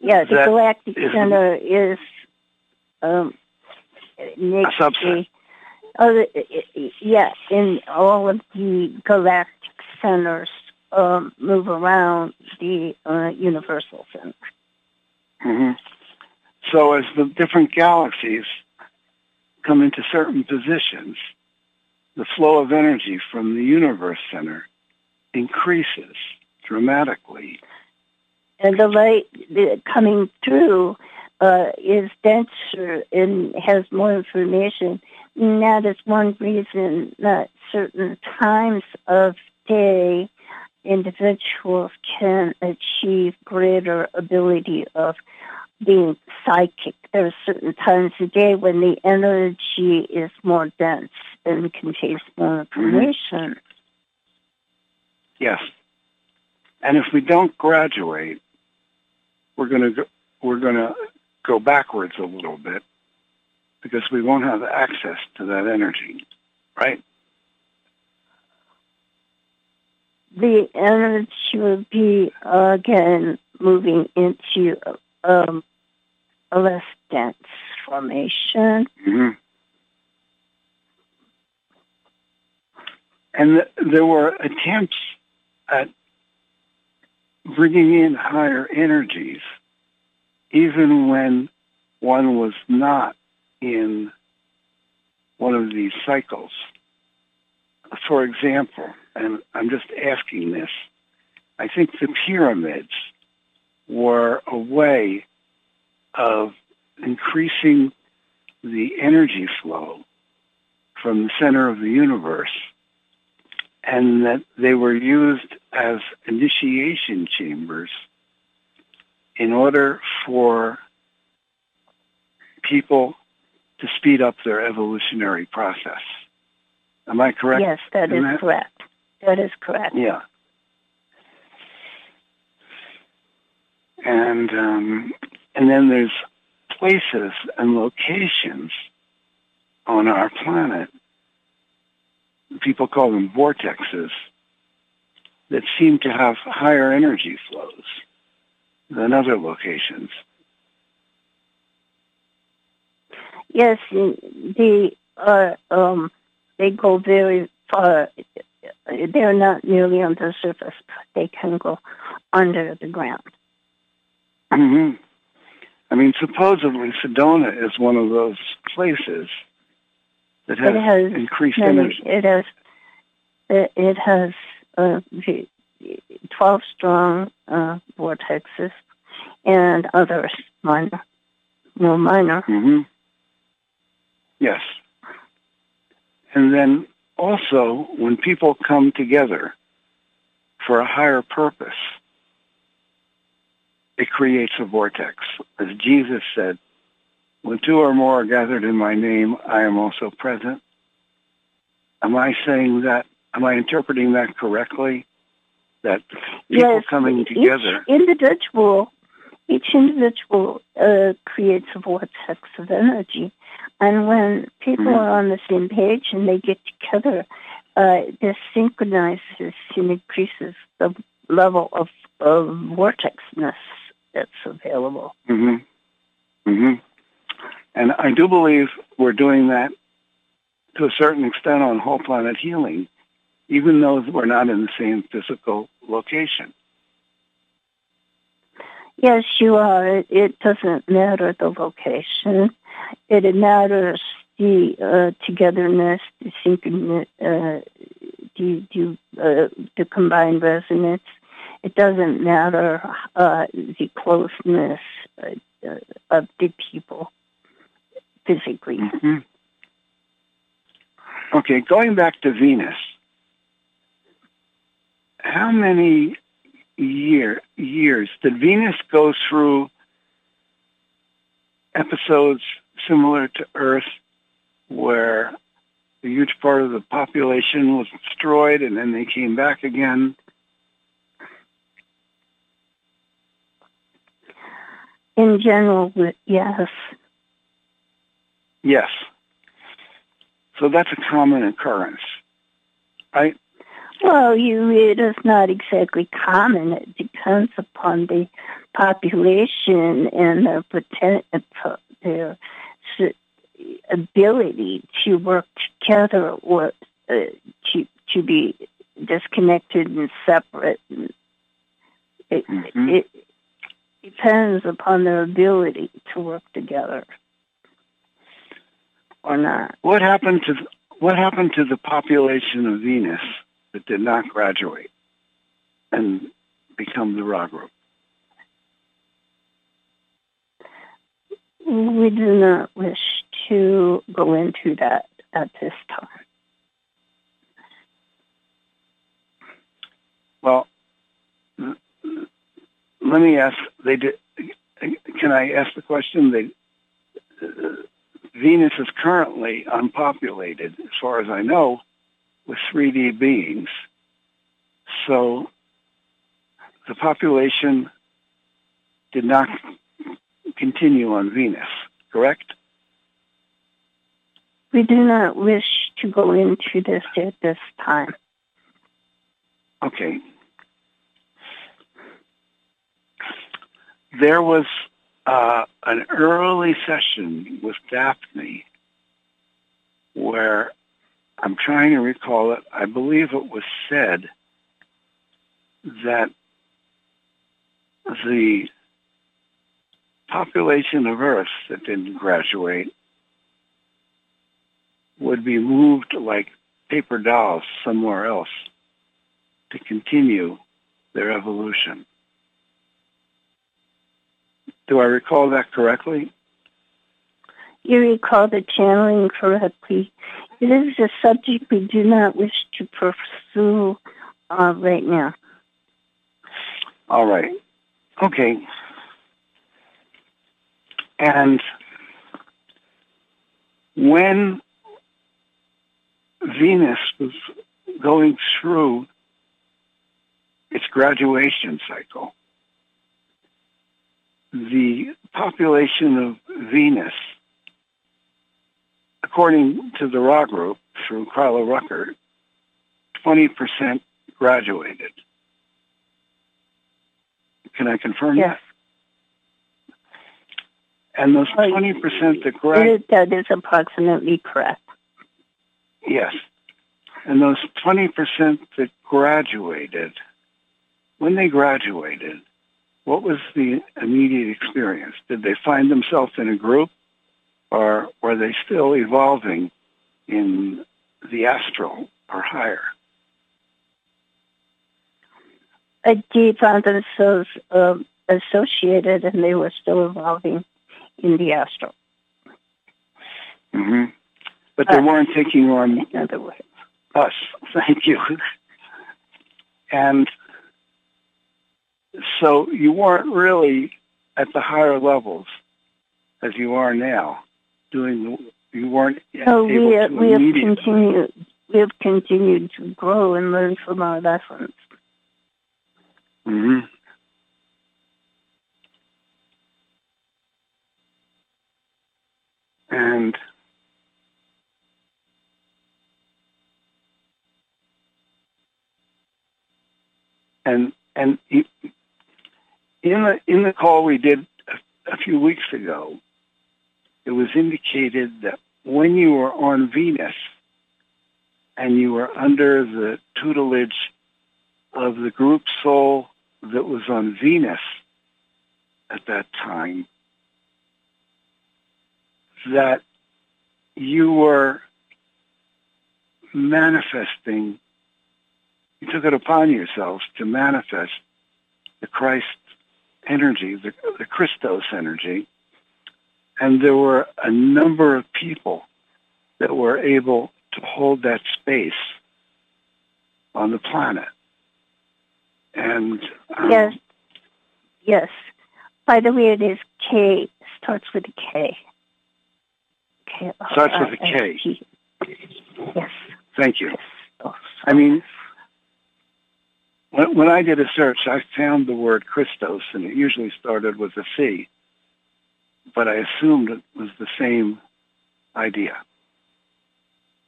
Yeah, the That galactic center is um, next A subset. Oh, yeah, in all of the galactic centers um, move around the uh, universal center. hmm So as the different galaxies come into certain positions, the flow of energy from the universe center increases dramatically. And the light coming through uh, is denser and has more information. And that is one reason that certain times of day individuals can achieve greater ability of being psychic. There are certain times of day when the energy is more dense and contains more mm-hmm. information. Yes. And if we don't graduate, we're going to go, we're going to go backwards a little bit because we won't have access to that energy, right? the energy would be again moving into um, a less dense formation. hmm And th- there were attempts at bringing in higher energies, even when one was not in one of these cycles. For example, and I'm just asking this, I think the pyramids were a way of increasing the energy flow from the center of the universe and that they were used as initiation chambers in order for people to speed up their evolutionary process. Am I correct? Yes, that is that? correct. That is correct. Yeah. And um, and then there's places and locations on our planet. People call them vortexes that seem to have higher energy flows than other locations. Yes, they are. Um, they go very far. They're not merely on the surface. They can go under the ground. Hmm I mean, supposedly Sedona is one of those places that has, has increased energy. It has. It, it has uh, twelve strong uh, vortexes and others minor, more minor. Mm-hmm. Yes. And then also, when people come together for a higher purpose, it creates a vortex. As Jesus said, when two or more are gathered in my name, I am also present. Am I saying that? Am I interpreting that correctly? That people Yes, coming together. each individual, each individual uh, creates a vortex of energy, and when people Mhm. are on the same page and they get together, uh, this synchronizes and increases the level of, of vortexness that's available. hmm hmm And I do believe we're doing that to a certain extent on whole planet healing, even though we're not in the same physical location. Yes, you are. It, doesn't matter the location. It matters the uh, togetherness, the synchron, uh, the the, uh, the combined resonance. It doesn't matter uh, the closeness uh, of the people physically. Mhm. Okay, going back to Venus, how many year years did Venus go through episodes similar to Earth, where a huge part of the population was destroyed and then they came back again? In general, yes. Yes. So that's a common occurrence. right? Well, you, it is not exactly common. It depends upon the population and their poten- uh, their ability to work together or uh, to to be disconnected and separate. It, Mhm. it depends upon their ability to work together or not. What happened to what happened to the population of Venus that did not graduate and become the Ra group? We do not wish to go into that at this time. Well, let me ask. They did. Can I ask the question? They, uh, Venus is currently unpopulated, as far as I know, with 3D beings. So the population did not continue on Venus, correct? We do not wish to go into this at this time. Okay. There was uh, an early session with Daphne where I'm trying to recall it. I believe it was said that the population of Earth that didn't graduate would be moved like paper dolls somewhere else to continue their evolution. Do I recall that correctly? you recall the channeling correctly, it is a subject we do not wish to pursue uh, right now. All right. Okay. And when Venus was going through its graduation cycle, the population of Venus, according to the Ra group through Carla Rueckert, 20% graduated. Can I confirm Yes. that? And those Oh, 20% that graduated, that is approximately correct. yes. And those 20% that graduated, when they graduated, what was the immediate experience? Did they find themselves in a group or were they still evolving in the astral or higher? They found themselves um, associated and they were still evolving in the astral, hmm But they Uh, weren't taking on in other words. us. Thank you. And so you weren't really at the higher levels as you are now doing the, you weren't So able we, to uh, we have continued we have continued to grow and learn from our lessons. hmm And and and in the in the call we did a, a few weeks ago, it was indicated that when you were on Venus and you were under the tutelage of the group soul that was on Venus at that time, that you were manifesting, you took it upon yourselves to manifest the Christ energy, the, the Christos energy, and there were a number of people that were able to hold that space on the planet. And um, Yes. Yes. By the way, it is K. Starts with a K. K. Starts with a K. Yes. thank you. Oh, I mean, when, when I did a search, I found the word Christos, and it usually started with a C, but I assumed it was the same idea.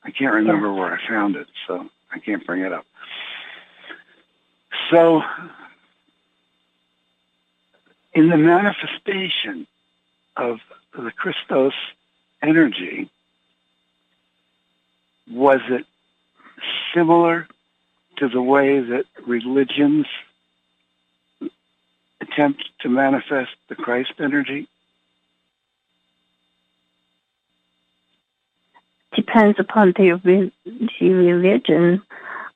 I can't remember where I found it, so I can't bring it up. So, in the manifestation of the Christos energy, was it similar to the way that religions attempt to manifest the Christ energy? depends upon the, re- the religion.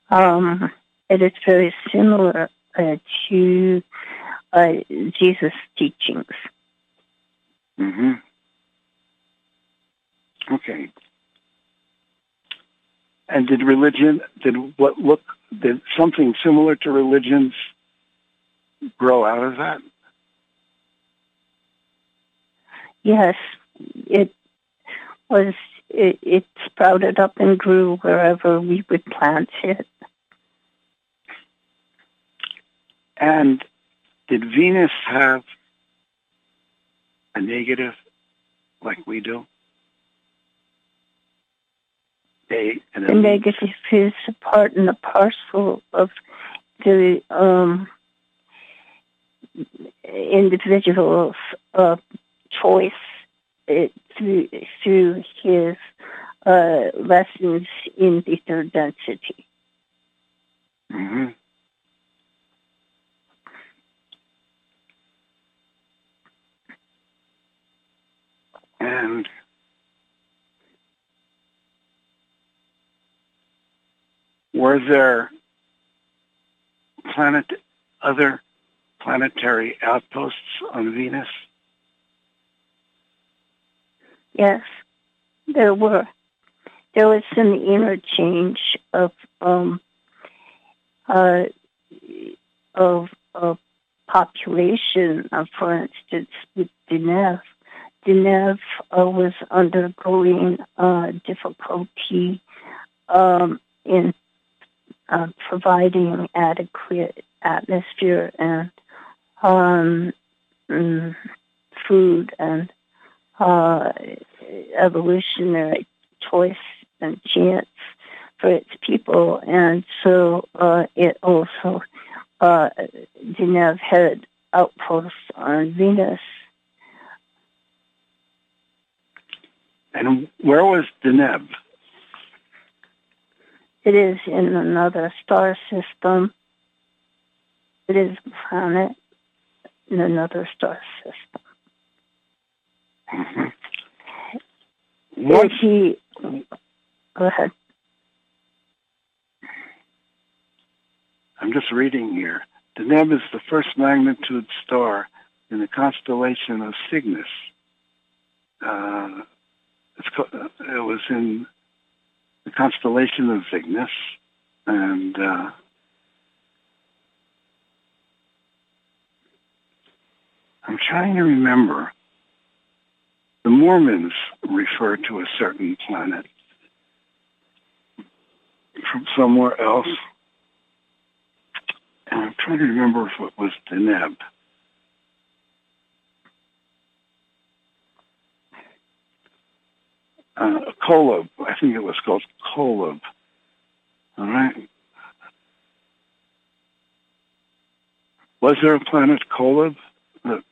Um, it is very similar uh, to uh, Jesus' teachings. hmm Okay. And did religion, did what look, did something similar to religions grow out of that? Yes, it was. It, it sprouted up and grew wherever we would plant it. And did Venus have a negative like we do? A, and The negative is a part and a parcel of the um, individual's uh, choice uh, through, through his uh, lessons in the third density. hmm And were there planet other planetary outposts on Venus? Yes, there were. There was an interchange of um, uh, of population. Uh, for instance, with Deneb, Deneb uh, was undergoing uh, difficulty um, in uh, providing adequate atmosphere and um, mm, food and uh, evolutionary choice and chance for its people, and so uh, it also uh, Deneb had outposts on Venus. And where was Deneb? It is in another star system. It is a planet in another star system. Once, he, go ahead. I'm just reading here. Deneb is the first magnitude star in the constellation of Cygnus. Uh, uh, it was in the constellation of Cygnus, and uh, I'm trying to remember. The Mormons refer to a certain planet from somewhere else. And I'm trying to remember if it was Deneb. Uh, Kolob. I think it was called Kolob. All right. Was there a planet Kolob that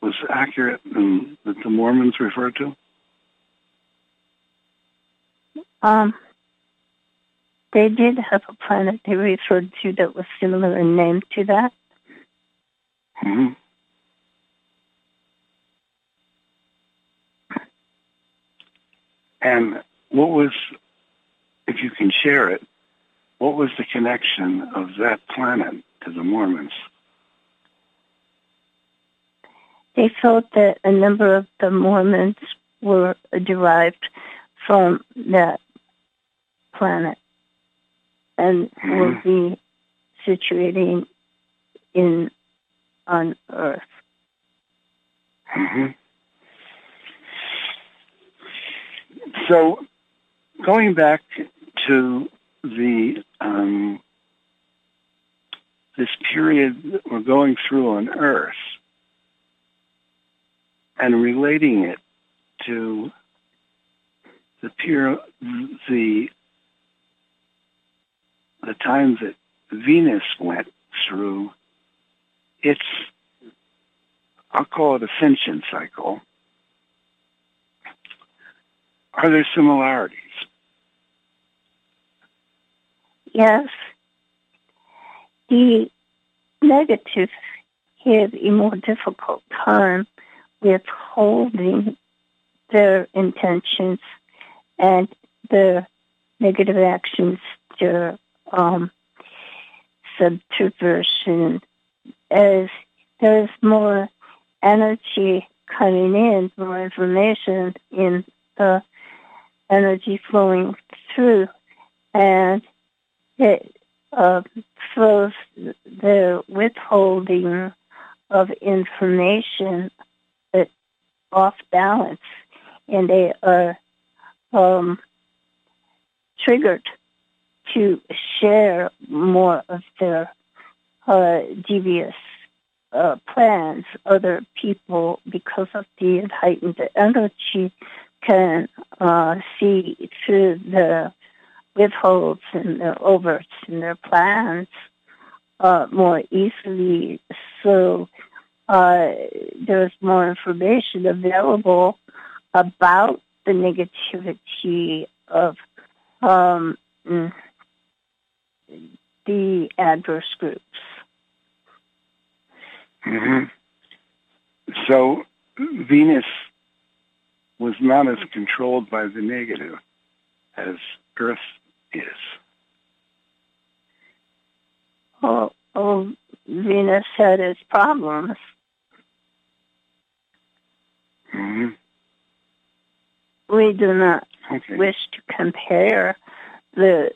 was accurate and that the Mormons referred to? Um, they did have a planet they referred to that was similar in name to that. hmm And what was, if you can share it, what was the connection of that planet to the Mormons? They felt that a number of the Mormons were derived from that planet and will be situating in on Earth. hmm So, going back to the um, this period that we're going through on Earth, and relating it to the pure the the times that Venus went through its I'll call it ascension cycle. Are there similarities? Yes, the negatives have a more difficult time with holding their intentions and their negative actions, their um, subversion, as there's more energy coming in, more information in the energy flowing through, and it uh, throws the withholding of information that off balance, and they are um, triggered to share more of their uh, devious uh, plans. Other people, because of the heightened energy, can uh, see through the withholds and the overts in their plans uh, more easily. So uh, there's more information available about the negativity of um, the adverse groups. hmm So Venus was not as controlled by the negative as Earth is. Oh, oh Venus had its problems. hmm we do not Okay. wish to compare the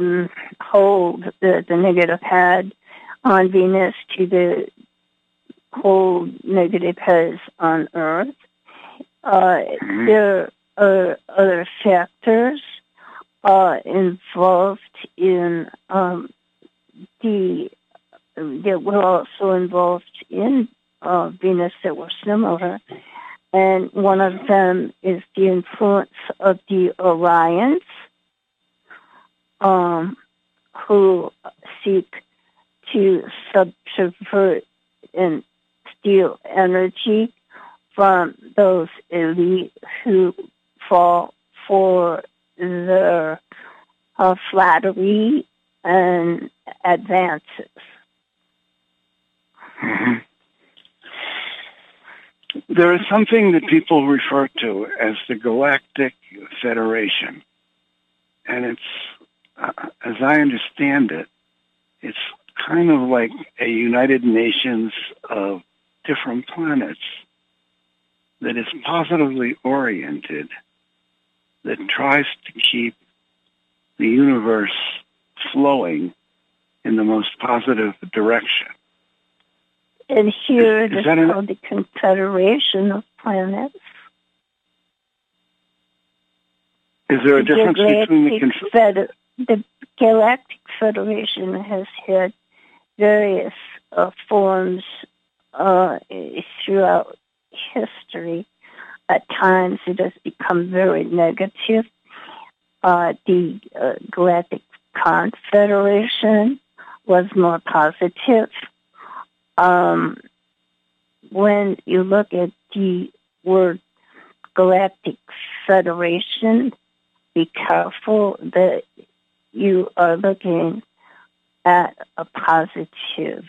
uh, hold that the negative had on Venus to the hold negative has on Earth. Uh, Mhm. There are other factors uh, involved in um, the that were also involved in uh, Venus that were similar, and one of them is the influence of the Orions, um, who seek to subvert and steal energy from those elite who fall for their uh, flattery and advances. There is something that people refer to as the Galactic Federation. And it's, uh, as I understand it, it's kind of like a United Nations of different planets that is positively oriented, that tries to keep the universe flowing in the most positive direction. And here Is- it is is that an- called the Confederation of Planets. Is there a The difference between the Galactic conf- Feder- the Galactic Federation has had various uh, forms uh, throughout history. At times, it has become very negative. Uh, the uh, Galactic Confederation was more positive. Um, when you look at the word Galactic Federation, be careful that you are looking at a positive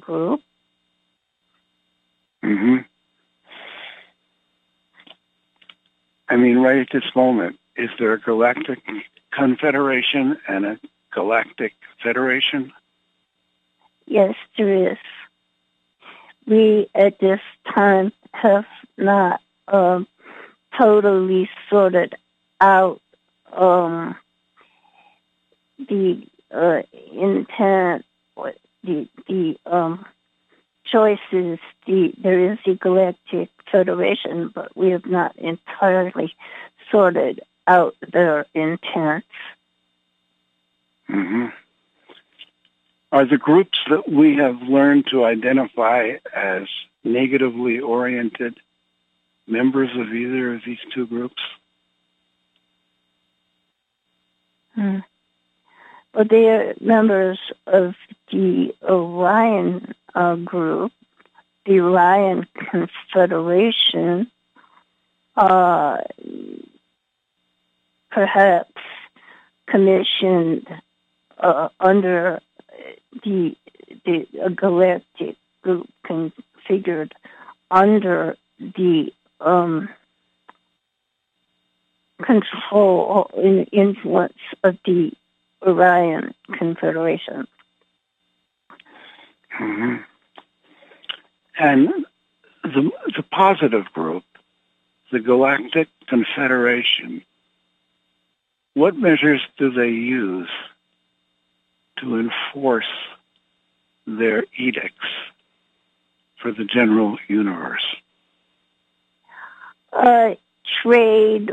group. hmm I mean, right at this moment, is there a galactic confederation and a galactic federation? Yes, there is. We at this time have not um, totally sorted out um, the uh, intent, the the um, choices. The there is the Galactic Federation, but we have not entirely sorted out their intents. hmm Are the groups that we have learned to identify as negatively oriented members of either of these two groups? Hmm. But they are members of the Orion uh, group, the Orion Confederation, uh, perhaps commissioned uh, under the the galactic group configured under the um, control and influence of the Orion Confederation. Hmm And the, the positive group, the Galactic Confederation, what measures do they use to enforce their edicts for the general universe? Uh, trade,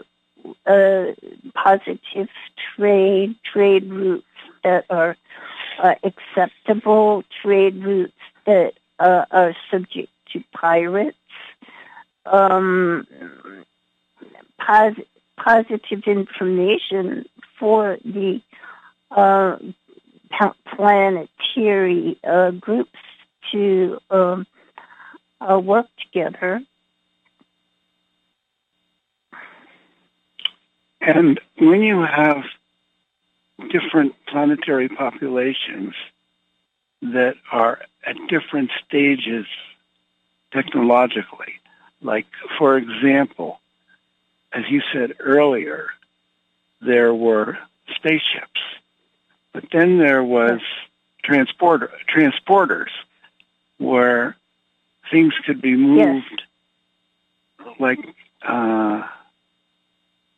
uh, positive trade, trade routes that are uh, acceptable, trade routes that uh, are subject to pirates, um, pos- positive information for the uh, planetary uh, groups to um, uh, work together. And when you have different planetary populations that are at different stages technologically, like, for example, as you said earlier, there were spaceships, but then there was transporter transporters where things could be moved yes. like uh,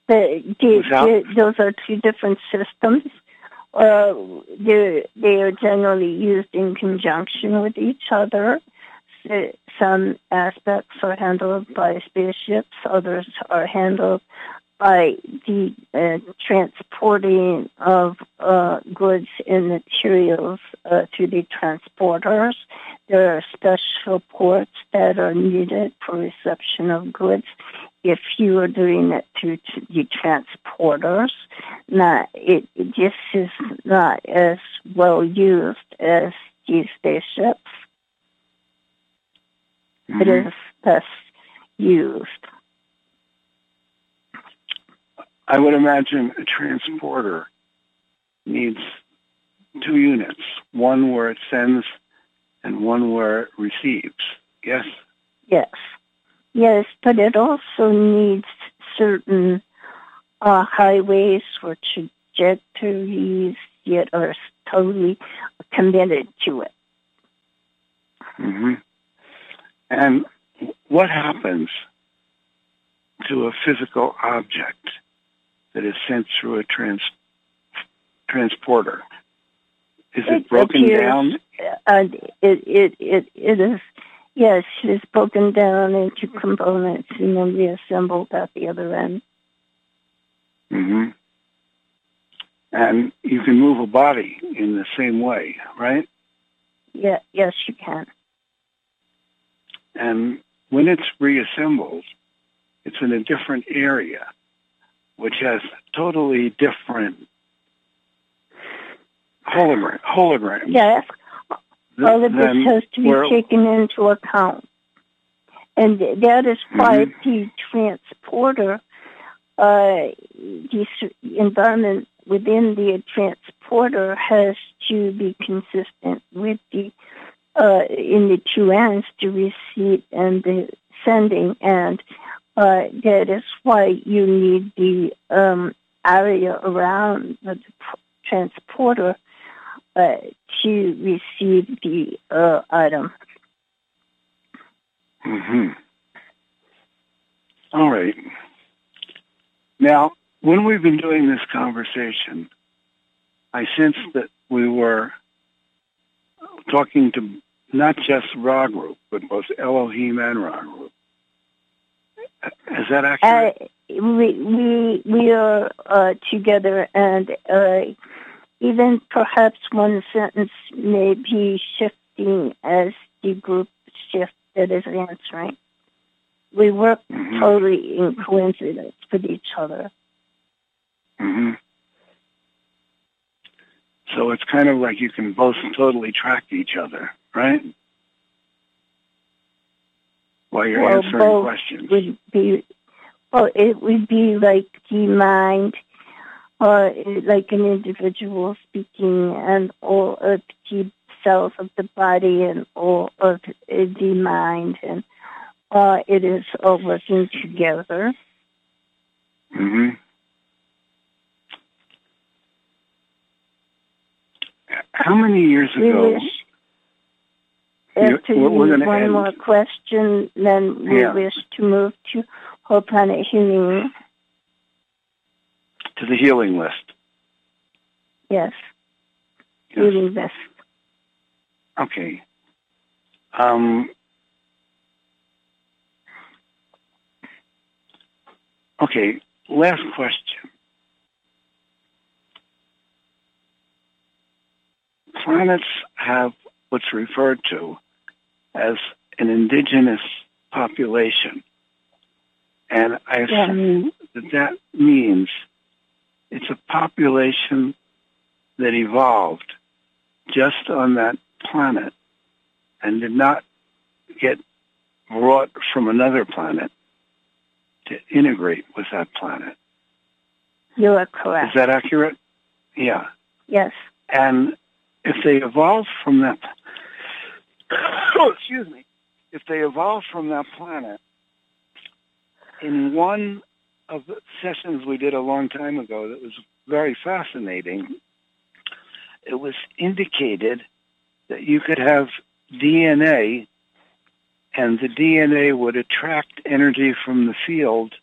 The, the, the, those are two different systems. Uh, they they are generally used in conjunction with each other. S- Some aspects are handled by spaceships, others are handled by the uh, transporting of uh, goods and materials uh, through the transporters. There are special ports that are needed for reception of goods if you are doing it through t- the transporters. Not it, it just is not as well used as these spaceships. It Mhm. is less used. I would imagine a transporter needs two units, one where it sends and one where it receives. Yes? Yes. Yes, but it also needs certain uh, highways or trajectories that are totally committed to it. hmm And what happens to a physical object that is sent through a trans- transporter? Is it, It broken appears- down? And it, it, it, it is, yes, it is broken down into components and then reassembled at the other end. Mm-hmm. And you can move a body in the same way, right? Yeah, yes, you can. And when it's reassembled, it's in a different area, which has totally different hologram, holograms. Yes, all of this has to be taken into account. And that is why Mm-hmm. the transporter, uh, the environment within the transporter has to be consistent with the, uh, in the two ends, the receipt and the sending. And uh, that is why you need the um, area around the transporter uh, to receive the uh, item. hmm All right. Now, when we've been doing this conversation, I sense that we were talking to not just Ra Group, but both Elohim and Ra Group. Is that accurate? Uh, we we we are uh, together, and uh, even perhaps one sentence may be shifting as the group shift that is answering. We work Mhm. totally in coincidence with each other. Mm-hmm. So it's kind of like you can both totally track each other, right? While you're Well, answering questions. Would be well, it would be like the mind, or like an individual speaking, and all of the cells of the body and all of the mind, and uh, it is all working together. hmm How many years ago? You- After you one end. more question, then we Yeah. wish to move to whole planet healing. To the healing list. Yes, Yes. healing this. Okay. Um, okay, last question. Planets have what's referred to as an indigenous population. And I Yeah. assume that that means it's a population that evolved just on that planet and did not get brought from another planet to integrate with that planet. You are correct. Is that accurate? Yeah. Yes. And if they evolved from that, oh, excuse me, if they evolved from that planet, in one of sessions we did a long time ago that was very fascinating, it was indicated that you could have DNA and the DNA would attract energy from the field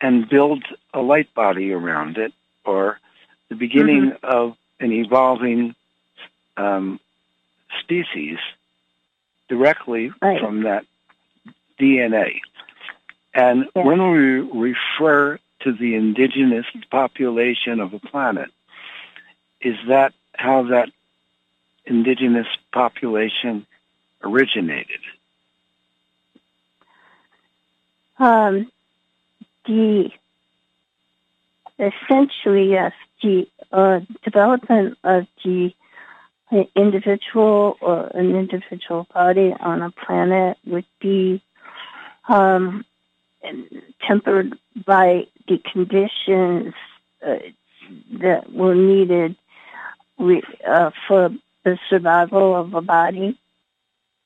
and build a light body around it, or the beginning of an evolving um, species directly Right. from that DNA. And Yeah. when we refer to the indigenous population of a planet, is that how that indigenous population originated? Um, the essentially yes, the uh, development of the individual or an individual body on a planet would be um, tempered by the conditions uh, that were needed re- uh, for the survival of a body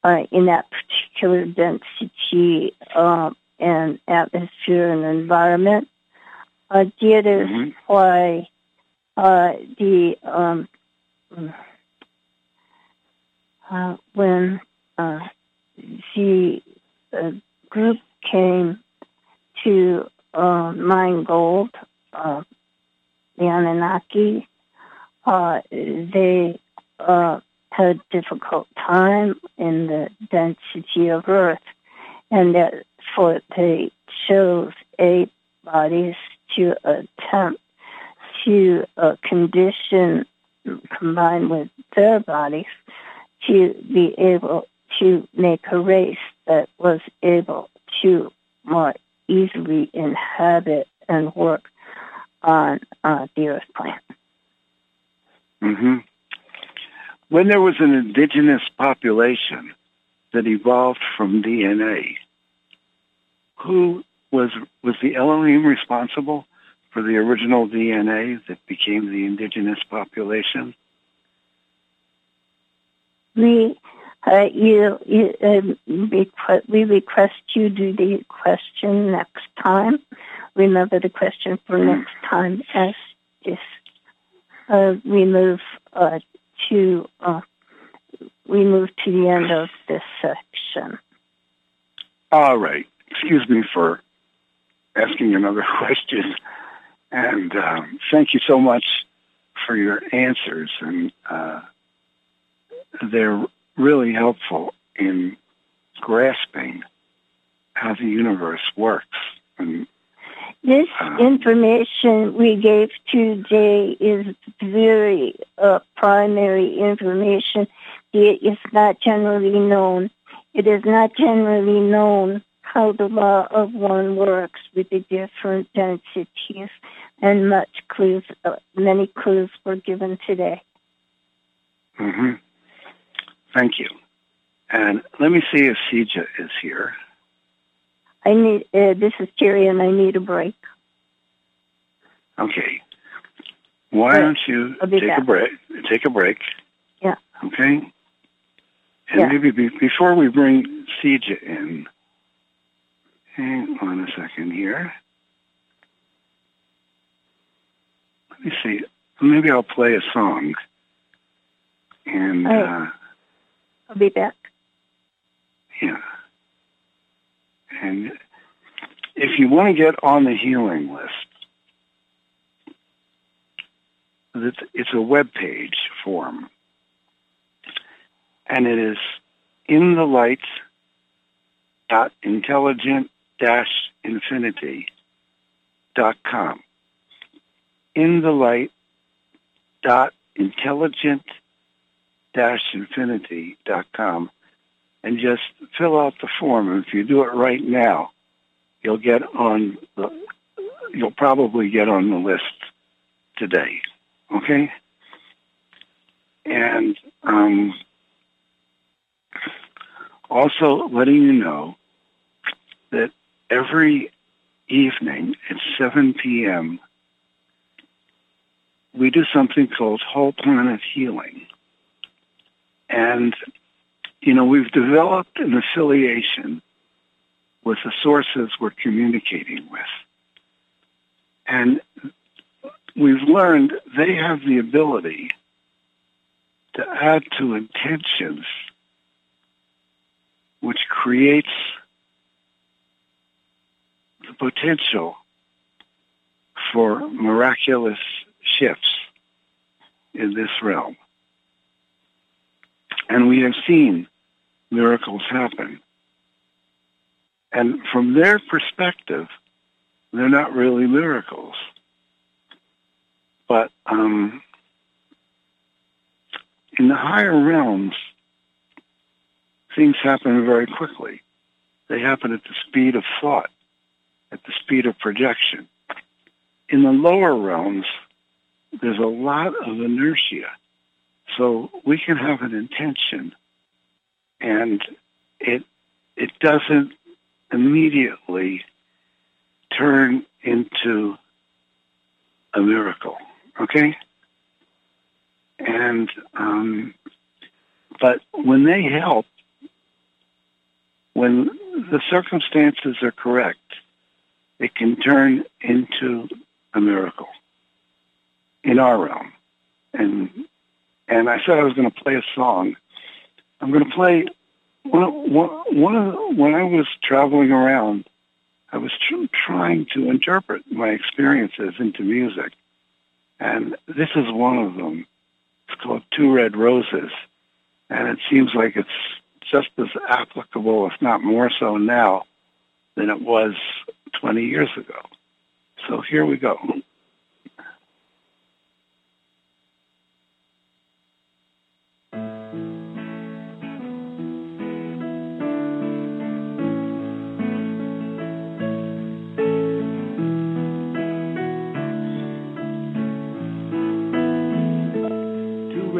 uh, in that particular density um, and atmosphere and environment. Uh, that is Mhm. why uh, the um, uh, when uh, the uh, group came to uh, mine gold, uh, the Anunnaki, uh, they uh, had a difficult time in the density of Earth, and therefore they chose eight bodies to attempt to uh, condition, combine with their bodies, to be able to make a race that was able to more easily inhabit and work on uh, the Earth planet. hmm When there was an indigenous population that evolved from DNA, who was was the Elohim responsible for the original DNA that became the indigenous population? We, uh, you, you um, we request you do the question next time. Remember the question for next time as. Uh, we move uh, to uh, we move to the end of this section. All right. Excuse me for asking another question, and um, thank you so much for your answers, and uh, they're really helpful in grasping how the universe works. And This Uh, information we gave today is very uh, primary information. It is not generally known. It is not generally known how the law of one works with the different densities, and much clues, uh, many clues were given today. hmm Thank you. And let me see if Sija is here. I need. Uh, this is Terry, and I need a break. Okay. Why Right. don't you take a break? Take a break. Yeah. Okay. And Yeah. maybe be, before we bring Sija in, hang on a second here. Let me see. Maybe I'll play a song. And uh. I'll be back. yeah. And if you want to get on the healing list, it's, a web page form. And it is in the light dot intelligent dash infinity dot com. In the light dot intelligent dash infinity dot com and just fill out the form. And if you do it right now, you'll get on the, you'll probably get on the list today. Okay? And um, also letting you know that every evening at 7 p.m., we do something called whole planet healing. And you know, we've developed an affiliation with the sources we're communicating with. And we've learned they have the ability to add to intentions, which creates the potential for miraculous shifts in this realm. And we have seen miracles happen. And from their perspective, they're not really miracles. But um, in the higher realms, things happen very quickly. They happen at the speed of thought, at the speed of projection. In the lower realms, there's a lot of inertia. So we can have an intention and it it doesn't immediately turn into a miracle. Okay? And um, but when they help, when the circumstances are correct, it can turn into a miracle in our realm. And and I said I was going to play a song. I'm going to play one, one, one of the, when I was traveling around. I was tr- trying to interpret my experiences into music, and this is one of them. It's called Two Red Roses, and it seems like it's just as applicable, if not more so now, than it was 20 years ago. So here we go.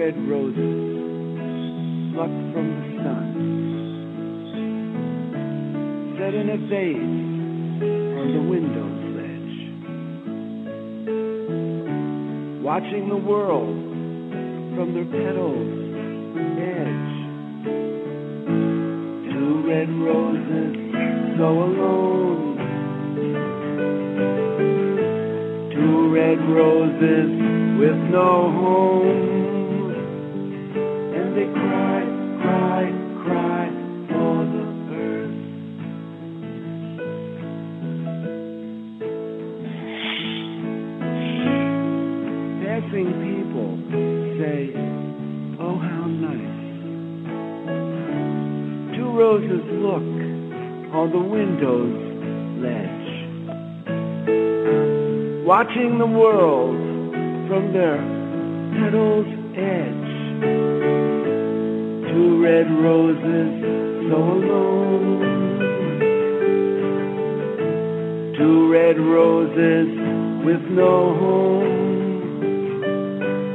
Red roses plucked from the sun, set in a vase on the window ledge, watching the world from their petals edge. Two red roses so alone. Two red roses with no home. They cry, cry, cry for the earth. Passing people say, oh how nice. Two roses look on the window's ledge watching the world from their petals edge. Two red roses so alone. Two red roses with no home.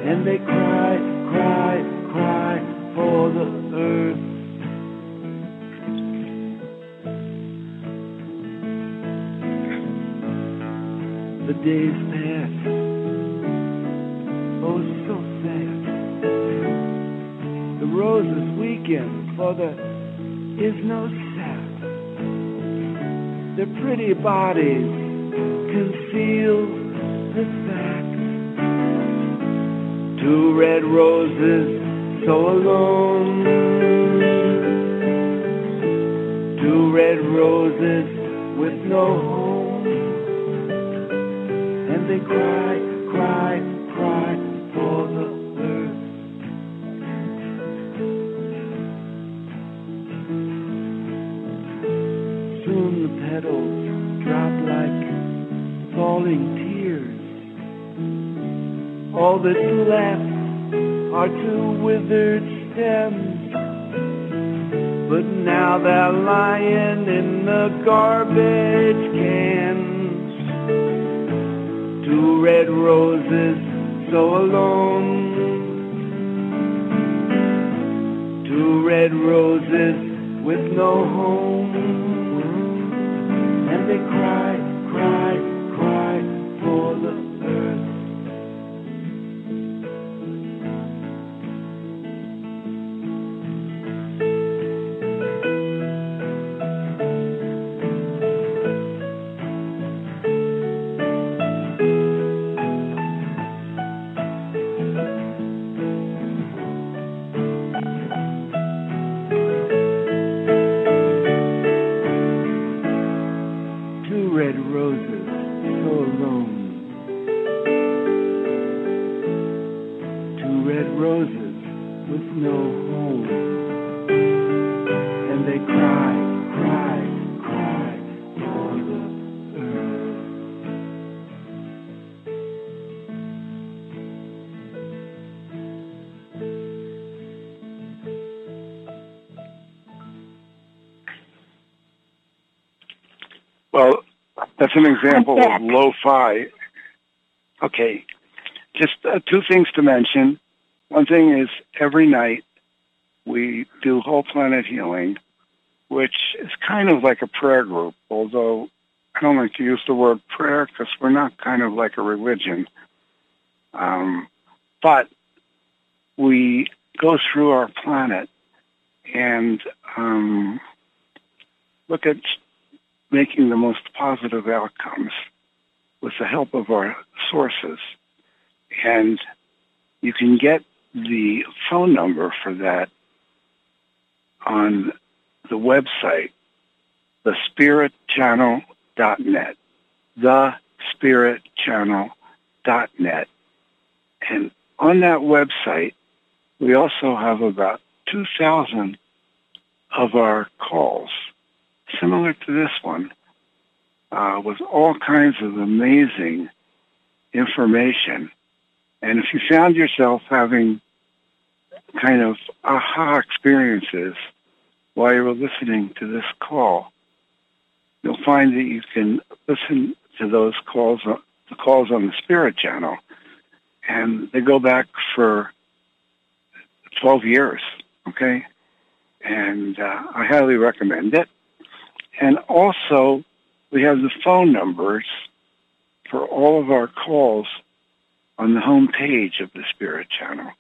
And they cry, cry, cry for the earth. The days for there is no sap. Their pretty bodies conceal the fact. Two red roses so alone. Two red roses with no home and they cry, All that's left are two withered stems. But now they're lying in the garbage cans two red roses so alone. Two red roses with no home. And they cry, that's an example of lo-fi. Okay, just uh, two things to mention. One thing is every night we do whole planet healing, which is kind of like a prayer group, although I don't like to use the word prayer because we're not kind of like a religion. Um, but we go through our planet and um, look at making the most positive outcomes with the help of our sources. And you can get the phone number for that on the website, thespiritchannel.net, thespiritchannel.net. And on that website, we also have about 2,000 of our calls similar to this one, uh, with all kinds of amazing information. And if you found yourself having kind of aha experiences while you were listening to this call, you'll find that you can listen to those calls, the calls on the Spirit Channel, and they go back for 12 years, okay? And uh, I highly recommend it. And also, we have the phone numbers for all of our calls on the home page of the Spirit Channel.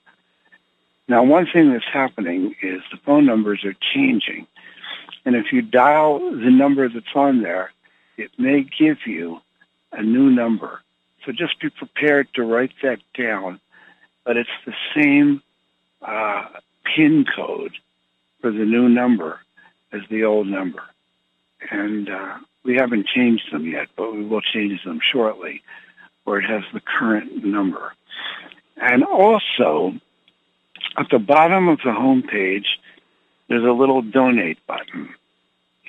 Now, one thing that's happening is the phone numbers are changing. And if you dial the number that's on there, it may give you a new number. So just be prepared to write that down. But it's the same uh, PIN code for the new number as the old number and uh, we haven't changed them yet, but we will change them shortly, where it has the current number. And also, at the bottom of the home page, there's a little donate button,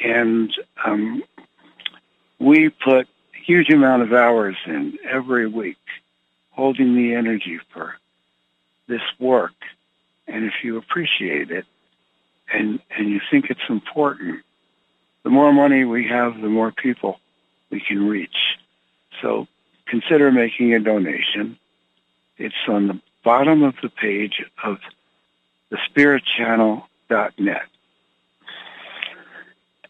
and um, we put a huge amount of hours in every week, holding the energy for this work. And if you appreciate it, and and you think it's important, the more money we have, the more people we can reach. So consider making a donation. It's on the bottom of the page of thespiritchannel.net.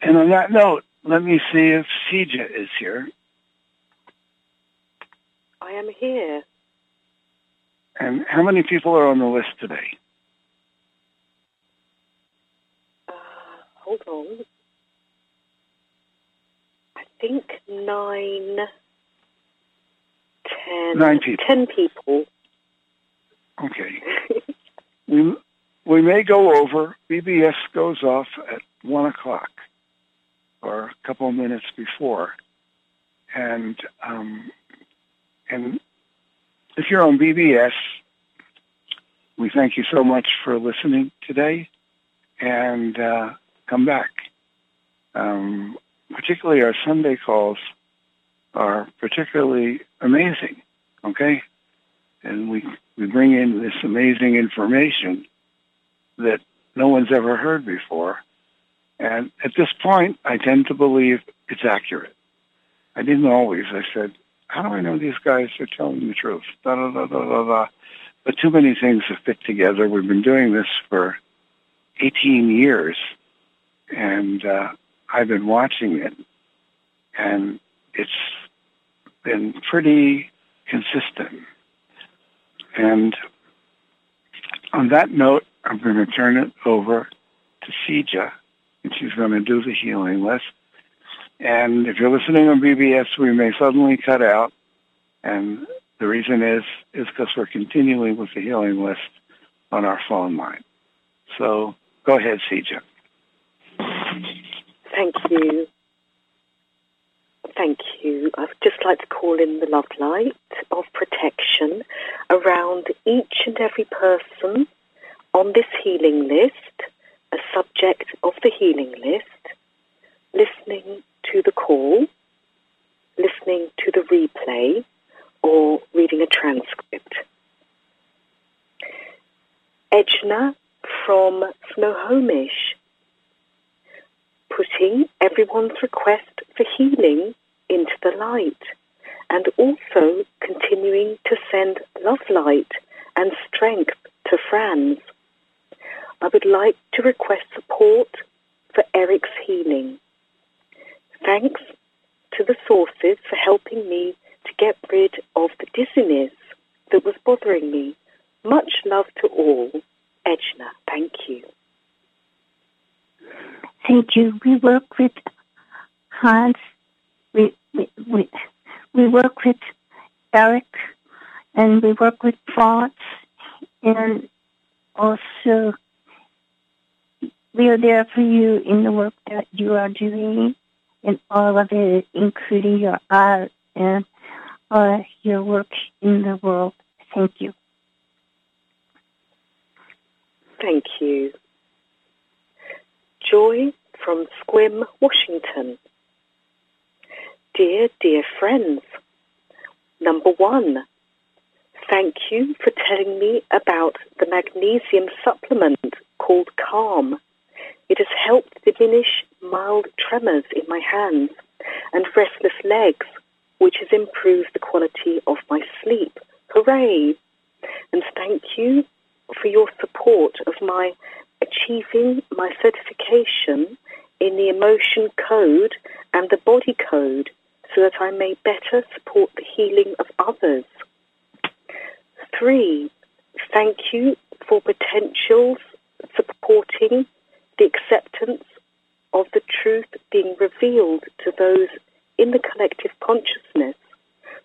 And on that note, let me see if Sija is here. I am here. And how many people are on the list today? Uh, hold on. I think nine, ten, Nine people. ten people. Okay. we, we may go over. BBS goes off at 1 o'clock or a couple of minutes before. And, um, and if you're on BBS, we thank you so much for listening today and uh, come back. Um, particularly our Sunday calls are particularly amazing, okay? And we, we bring in this amazing information that no one's ever heard before. And at this point, I tend to believe it's accurate. I didn't always. I said, how do I know these guys are telling the truth? Da, da, da, da, da, da. But too many things have fit together. We've been doing this for 18 years, and uh, I've been watching it, and it's been pretty consistent. And on that note, I'm going to turn it over to Sija, and she's going to do the healing list. And if you're listening on BBS, we may suddenly cut out, and the reason is is because we're continuing with the healing list on our phone line. So go ahead, Sija. Thank you. Thank you. I'd just like to call in the love light of protection around each and every person on this healing list, a subject of the healing list, listening to the call, listening to the replay, or reading a transcript. Edna from Snohomish, putting everyone's request for healing into the light and also continuing to send love light and strength to Franz. I would like to request support for Eric's healing. Thanks to the sources for helping me to get rid of the dizziness that was bothering me. Much love to all. Edna, thank you. Thank you. We work with Hans. We, we, we, we work with Eric and we work with Franz and also we are there for you in the work that you are doing in all of it, including your art and uh, your work in the world. Thank you. Thank you. Joy from Sequim, Washington. Dear, dear friends, number one, thank you for telling me about the magnesium supplement called Calm. It has helped diminish mild tremors in my hands and restless legs, which has improved the quality of my sleep. Hooray! And thank you for your support of my achieving my certification in the emotion code and the body code so that I may better support the healing of others. Three, thank you for potentials supporting the acceptance of the truth being revealed to those in the collective consciousness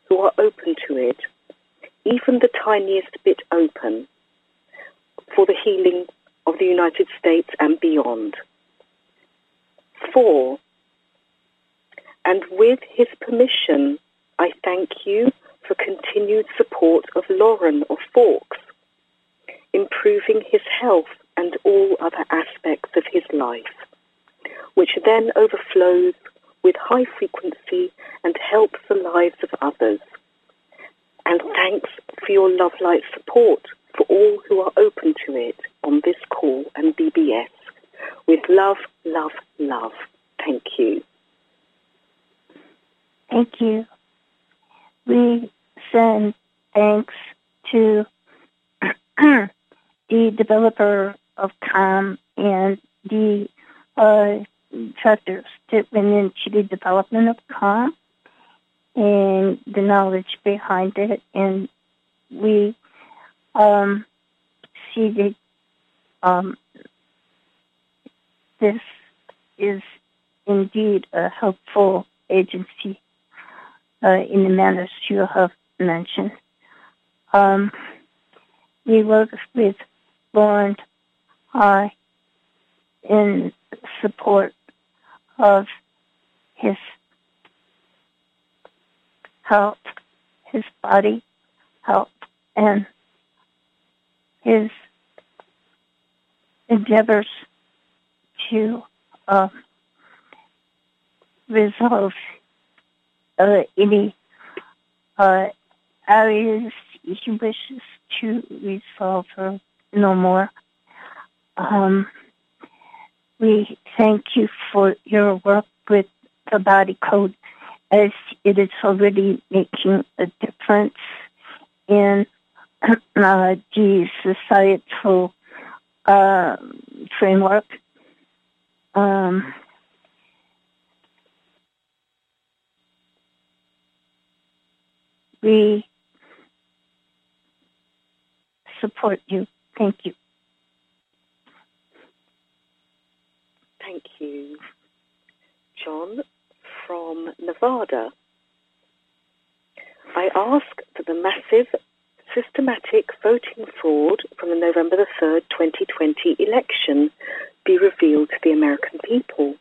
who are open to it, even the tiniest bit open, for the healing of the United States and beyond. Four, and with his permission, I thank you for continued support of Lauren of Forks, improving his health and all other aspects of his life, which then overflows with high frequency and helps the lives of others. And thanks for your love light support for all who are open to it on this call and BBS. With love, love, love. Thank you. Thank you. We send thanks to the developer of Calm and the uh, factors that went into the development of Calm and the knowledge behind it. And we um, see that um, this is indeed a helpful agency uh, in the manners you have mentioned. Um, we work with Lauren uh, in support of his health, his body health, and his endeavors to uh, resolve uh, any uh, areas he wishes to resolve or no more. Um, we thank you for your work with the body code as it is already making a difference in the societal uh, framework. Um, we support you. Thank you. Thank you. John from Nevada. I ask that the massive systematic voting fraud from the November the 3rd, 2020 election be revealed to the American people.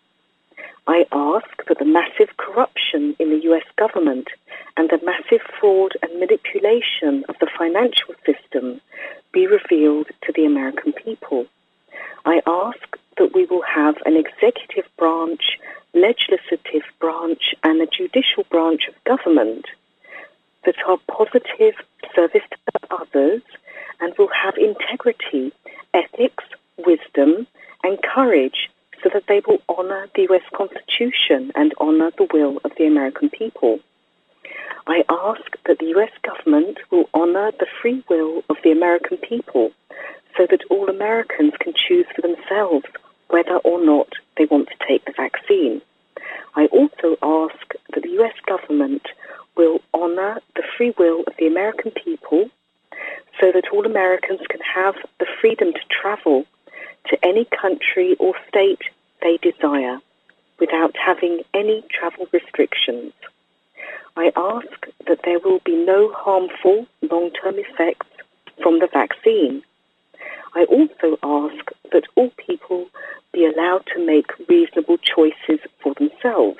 I ask that the massive corruption in the US government and the massive fraud and manipulation of the financial system be revealed to the American people. I ask that we will have an executive branch, legislative branch, and a judicial branch of government that are positive service to others and will have integrity, ethics, wisdom, and courage so that they will honor the US Constitution and honor the will of the American people. I ask that the US government will honor the free will of the American people so that all Americans can choose for themselves whether or not they want to take the vaccine. I also ask that the US government will honor the free will of the American people so that all Americans can have the freedom to travel to any country or state they desire without having any travel restrictions. I ask that there will be no harmful long-term effects from the vaccine. I also ask that all people be allowed to make reasonable choices for themselves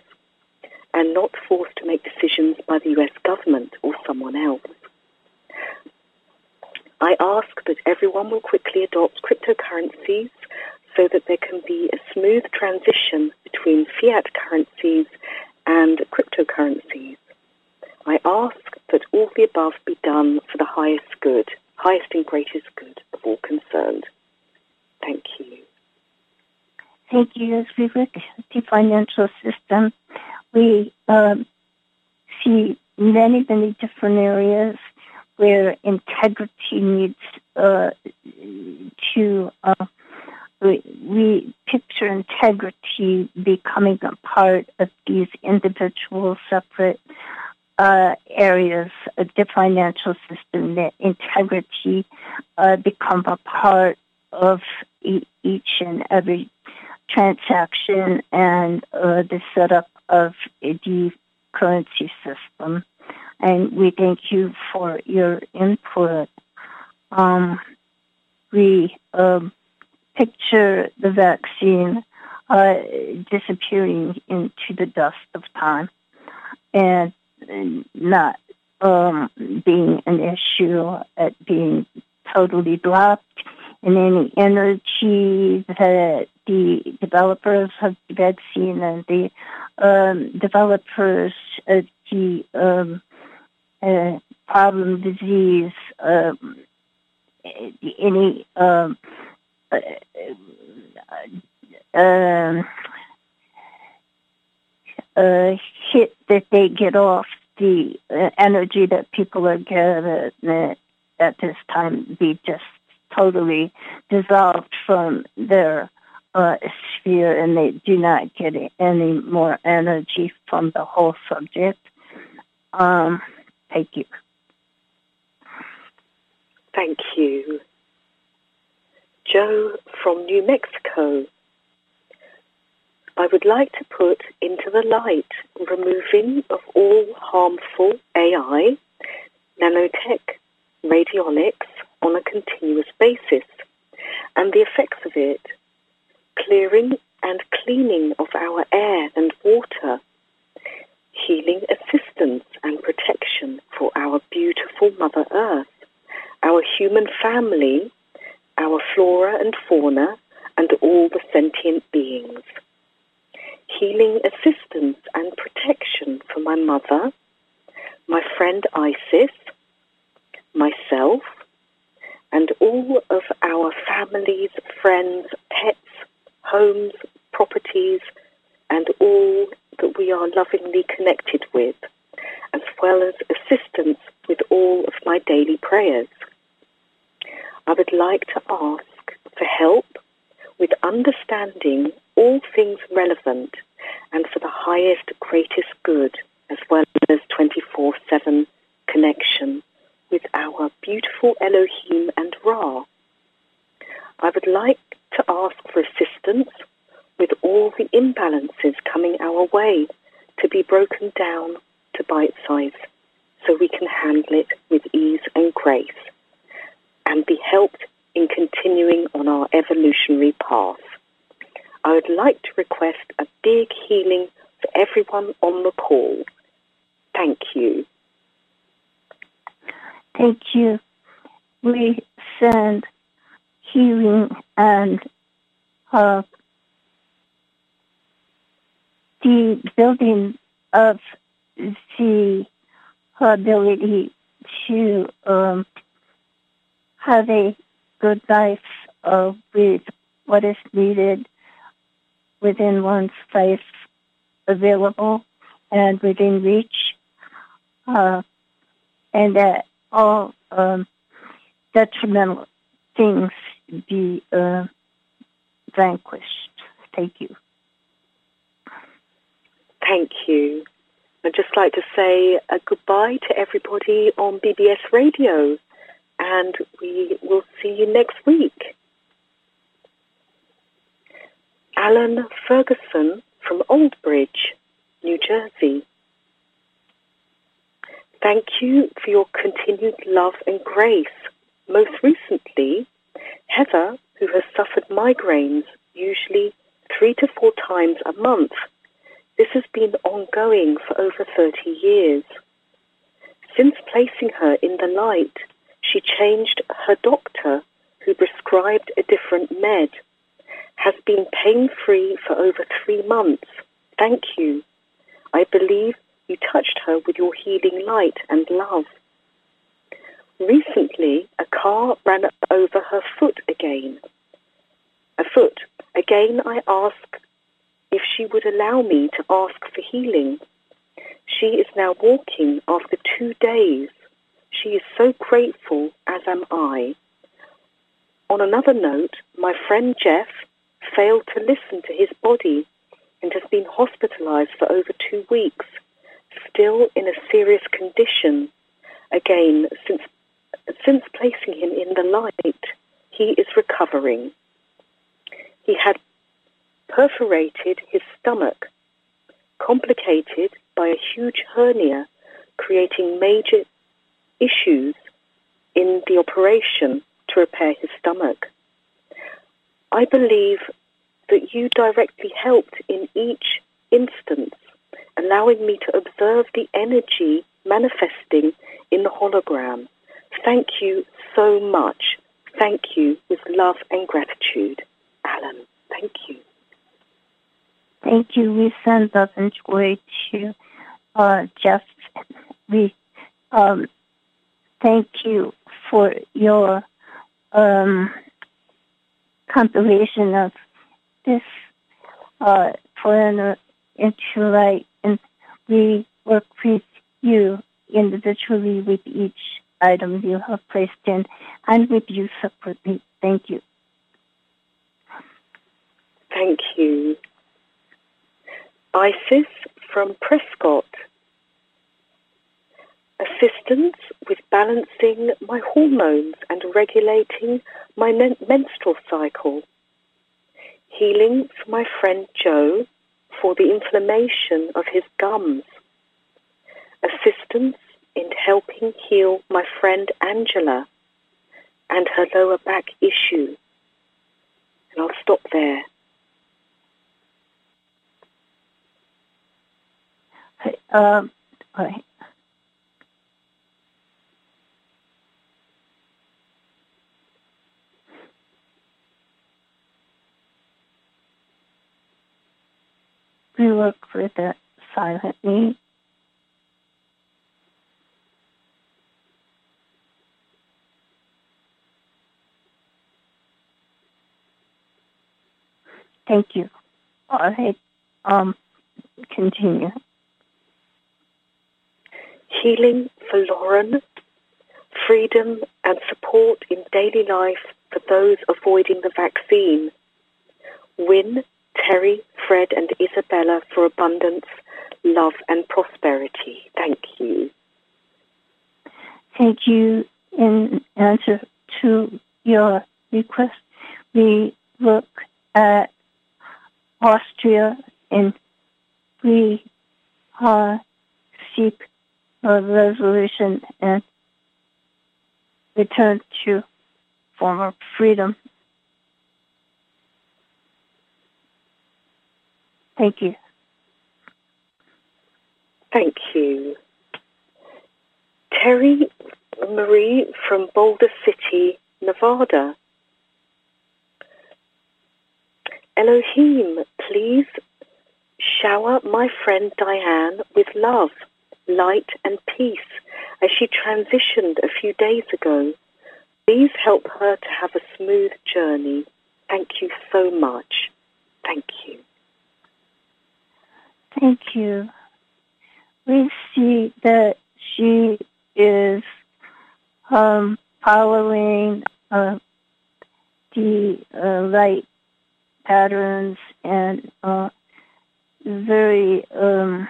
and not forced to make decisions by the US government or someone else. I ask that everyone will quickly adopt cryptocurrencies so that there can be a smooth transition between fiat currencies and cryptocurrencies. I ask that all the above be done for the highest good, highest and greatest good of all concerned. Thank you. Thank you. As we at the financial system, we um, see many, many different areas where integrity needs uh, to. Uh, we, we picture integrity becoming a part of these individual separate uh, areas of the financial system. That integrity uh, become a part of e- each and every transaction and uh, the setup of the currency system. And we thank you for your input. Um, we um, picture the vaccine uh, disappearing into the dust of time and not um, being an issue at being totally dropped and any energy that the developers of the vaccine and the um, developers of the um, uh, problem disease, um, any um, uh, uh, uh, hit that they get off the uh, energy that people are getting at this time be just totally dissolved from their uh, sphere and they do not get any more energy from the whole subject. Um, thank you. Thank you. Joe from New Mexico. I would like to put into the light removing of all harmful AI, nanotech, radionics on a continuous basis and the effects of it, clearing and cleaning of our air and water, healing assistance and protection for our beautiful Mother Earth, our human family, our flora and fauna, and all the sentient beings. Healing assistance and protection for my mother, my friend Isis, myself, and all of our families, friends, pets, homes, properties, and all that we are lovingly connected with, as well as assistance with all of my daily prayers. I would like to ask for help with understanding all things relevant and for the highest, greatest good, as well as 24 7 connection with our beautiful Elohim and Ra. I would like to ask for assistance with all the imbalances coming our way to be broken down to bite size so we can handle it with ease and grace and be helped in continuing on our evolutionary path. I would like to request a big healing for everyone on the call. Thank you. Thank you. We send healing and uh, the building of the ability to um, have a good life uh, with what is needed within one's life available and within reach, uh, and that all um, detrimental things be uh, vanquished. Thank you. Thank you. I'd just like to say a goodbye to everybody on BBS Radio, and we will see you next week. Alan Ferguson from Old Bridge, New Jersey. Thank you for your continued love and grace. Most recently, Heather, who has suffered migraines usually three to four times a month. This has been ongoing for over 30 years. Since placing her in the light, she changed her doctor, who prescribed a different med, has been pain-free for over three months. Thank you. I believe you touched her with your healing light and love. Recently, a car ran over her foot again. A foot. Again, I asked if she would allow me to ask for healing. She is now walking after two days. She is so grateful, as am I. On another note, my friend Jeff failed to listen to his body and has been hospitalized for over two weeks, still in a serious condition. Again, since, since placing him in the light, he is recovering. He had perforated his stomach, complicated by a huge hernia, creating major issues in the operation to repair his stomach. I believe that you directly helped in each instance, allowing me to observe the energy manifesting in the hologram. Thank you so much. Thank you with love and gratitude. Alan, thank you. Thank you. We send love and joy to uh, Jeff. We um, thank you for your um, compilation of this uh, foreigner into light, we work with you individually with each item you have placed in, and with you separately. Thank you. Thank you. Isis from Prescott. Assistance with balancing my hormones and regulating my men- menstrual cycle. Healing for my friend Joe for the inflammation of his gums. Assistance in helping heal my friend Angela and her lower back issue. And I'll stop there. Um, We work with it silently. Thank you. All right. Um, continue. Healing for Lauren, freedom and support in daily life for those avoiding the vaccine. Wynn, Terry, Fred and Isabella for abundance, love and prosperity. Thank you. Thank you. In answer to your request, we look at Austria and we uh, seek a resolution and return to former freedom. Thank you. Thank you. Terry Marie from Boulder City, Nevada. Elohim, please shower my friend Diane with love, light, and peace as she transitioned a few days ago. Please help her to have a smooth journey. Thank you so much. Thank you. Thank you. We see that she is um, following uh, the uh, light patterns and uh, very um,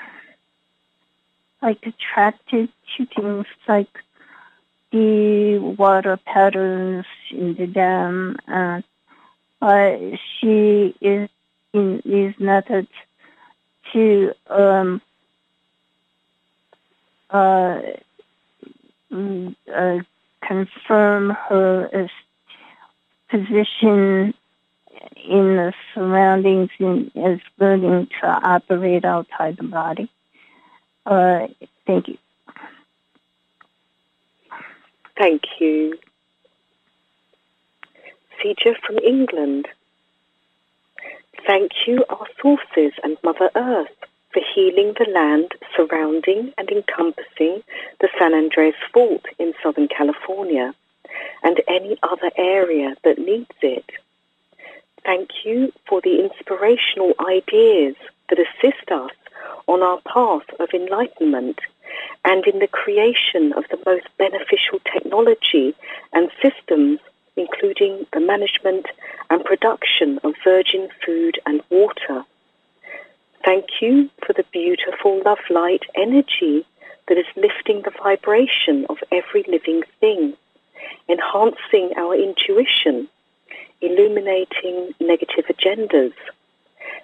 like attracted to things like the water patterns in the dam and uh, she is in these methods to um, uh, uh, confirm her position in the surroundings and as learning to operate outside the body. Uh, thank you. Thank you. Seja from England. Thank you, our sources and Mother Earth, for healing the land surrounding and encompassing the San Andreas Fault in Southern California and any other area that needs it. Thank you for the inspirational ideas that assist us on our path of enlightenment and in the creation of the most beneficial technology and systems, including the management and production of virgin food and water. Thank you for the beautiful love light energy that is lifting the vibration of every living thing, enhancing our intuition, illuminating negative agendas,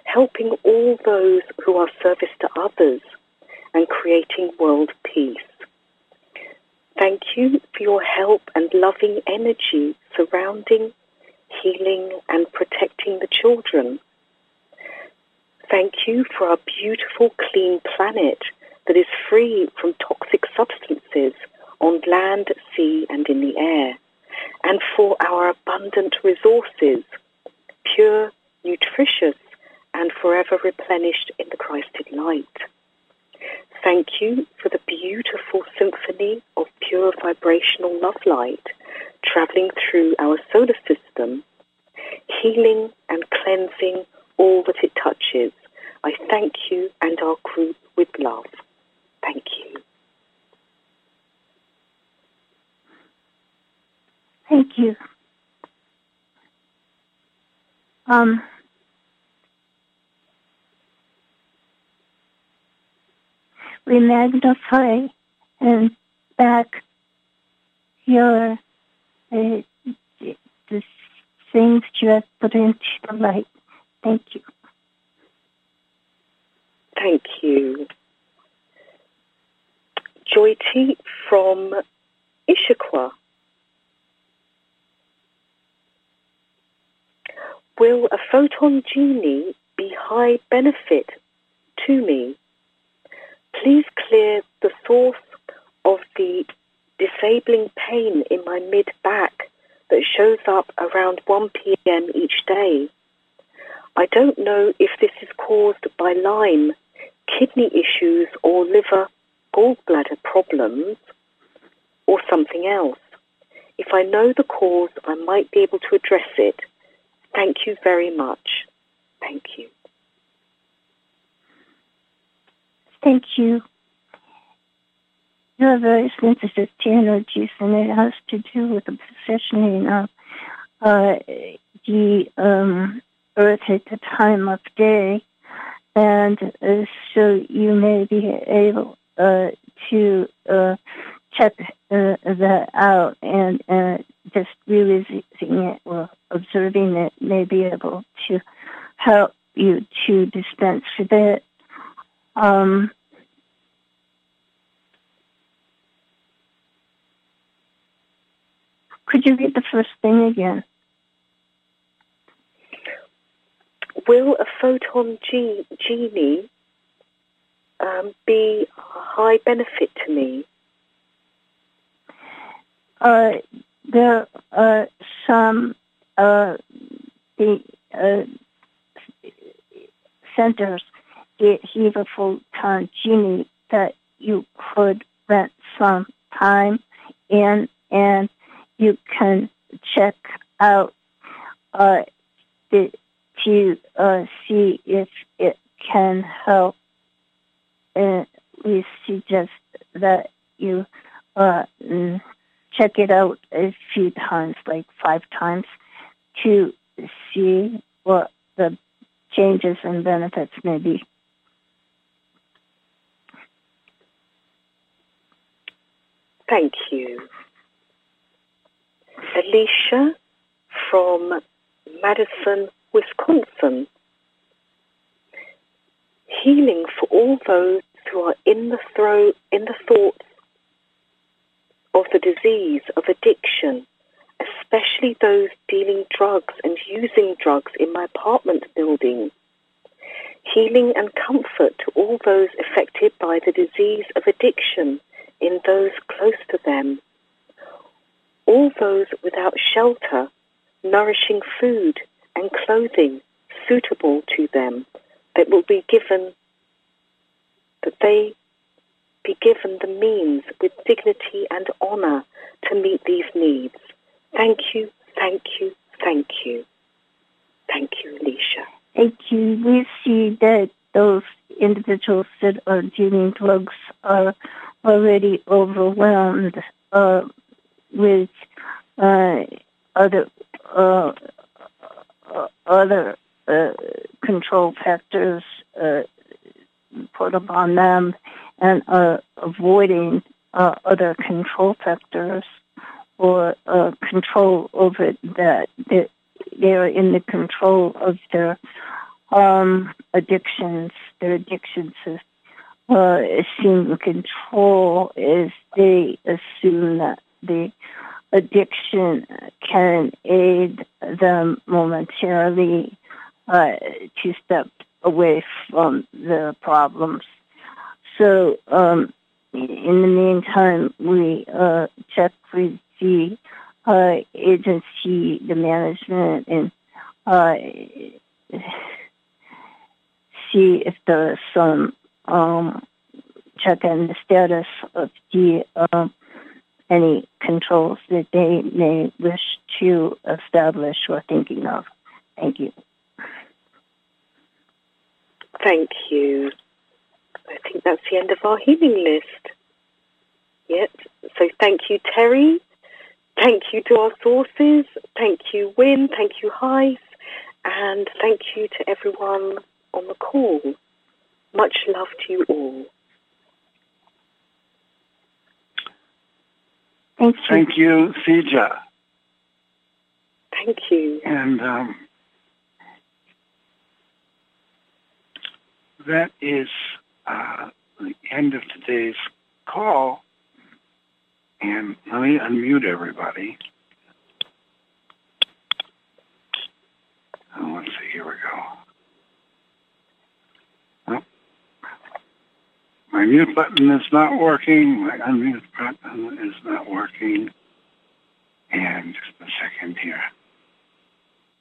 helping all those who are service to others, and creating world peace. Thank you for your help and loving energy surrounding, healing, and protecting the children. Thank you for our beautiful, clean planet that is free from toxic substances on land, sea, and in the air, and for our abundant resources, pure, nutritious, and forever replenished in the Christed light. Thank you for the beautiful symphony of pure vibrational love light traveling through our solar system, healing and cleansing all that it touches. I thank you and our group with love. Thank you. Thank you. Um, we magnify and back your uh, the things you have put into the light. Thank you. Thank you. Joyti from Issaquah. Will a photon genie be high benefit to me? Please clear the source of the disabling pain in my mid back that shows up around 1 p.m. each day. I don't know if this is caused by Lyme, kidney issues, or liver gallbladder problems, or something else. If I know the cause, I might be able to address it. Thank you very much. Thank you. Thank you. You're very sensitive to energies, and it has to do with the positioning of uh, the um, Earth at the time of day. And uh, so you may be able uh, to uh, check uh, that out and uh, just realizing it or observing it may be able to help you to dispense with it. Um, could you read the first thing again? Will a photon ge- genie um, be a high benefit to me? Uh, there are some uh, the uh, centers a full-time genie that you could rent some time in, and you can check out uh, the, to uh, see if it can help. And we suggest that you uh, mm, check it out a few times, like five times, to see what the changes and benefits may be. Thank you. Alicia from Madison, Wisconsin. Healing for all those who are in the throat, in the thoughts of the disease of addiction, especially those dealing drugs and using drugs in my apartment building. Healing and comfort to all those affected by the disease of addiction in those close to them. All those without shelter, nourishing food and clothing suitable to them that will be given, that they be given the means with dignity and honor to meet these needs. Thank you, thank you, thank you. Thank you, Alicia. Thank you. We see that those individuals that are dealing drugs are already overwhelmed uh, with uh, other uh, uh other uh, control factors uh, put upon them and avoiding other control factors or control over that, that they are in the control of their um, addictions, their addictions uh, assume control is they assume that the addiction can aid them momentarily uh, to step away from the problems. So, um, in the meantime, we uh, check with the uh, agency, the management, and uh, see if there's some um, check on the status of the um, any controls that they may wish to establish or thinking of. Thank you. Thank you. I think that's the end of our healing list. Yep. So thank you, Terry. Thank you to our sources. Thank you, Wynn. Thank you, Heise. And thank you to everyone on the call. Much love to you all. Thank you. Thank you, Sija. Thank you. And um, that is uh, the end of today's call. And let me unmute everybody. Oh, let's see, here we go. My mute button is not working. My unmute button is not working. And just a second here.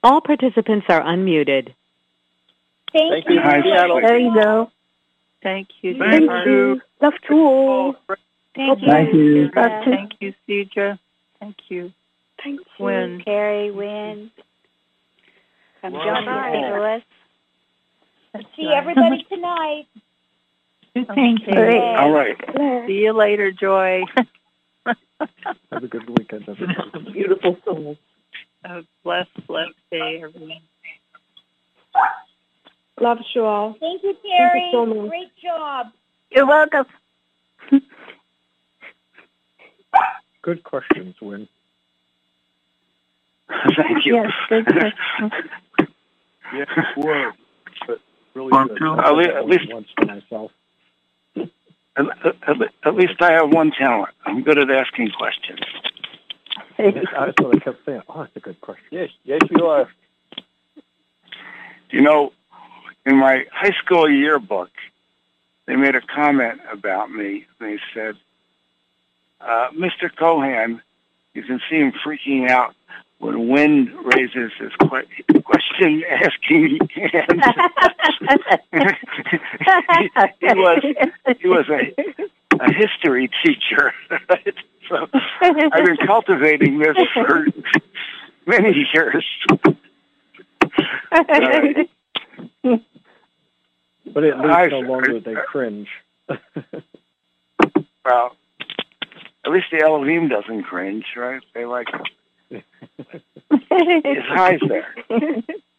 All participants are unmuted. Thank, Thank you. Hi, Seattle. There you go. Thank you. Thank Sarah. you. Love to all. Thank you. Thank you. Love to- Thank you, Cedra. Thank you. Thank you. Wynn. Terry, Wynn. Come Wow. join us, St. Louis. See everybody tonight. Thank you. Great. All right. See you later, Joy. Have a good weekend, everybody. Beautiful soul. Have a blessed, blessed day, everyone. Love you all. Thank you, Terry. Thank you so much. Great job. You're welcome. Good questions, Wynn. Thank you. Yes, good question. Yeah, were, but really One, good. I At le- said that at least- once to myself. At, at, at least I have one talent. I'm good at asking questions. I what I kept saying. Oh, that's a good question. Yes, yes, you are. You know, in my high school yearbook, they made a comment about me. They said, uh, Mr. Cohan, You can see him freaking out when Wynn raises his que- question asking hand. he, he was he was a a history teacher. Right? So I've been cultivating this for many years. Uh, But at least I- no longer they cringe. well, at least the Elohim doesn't cringe, right? They like his highs there.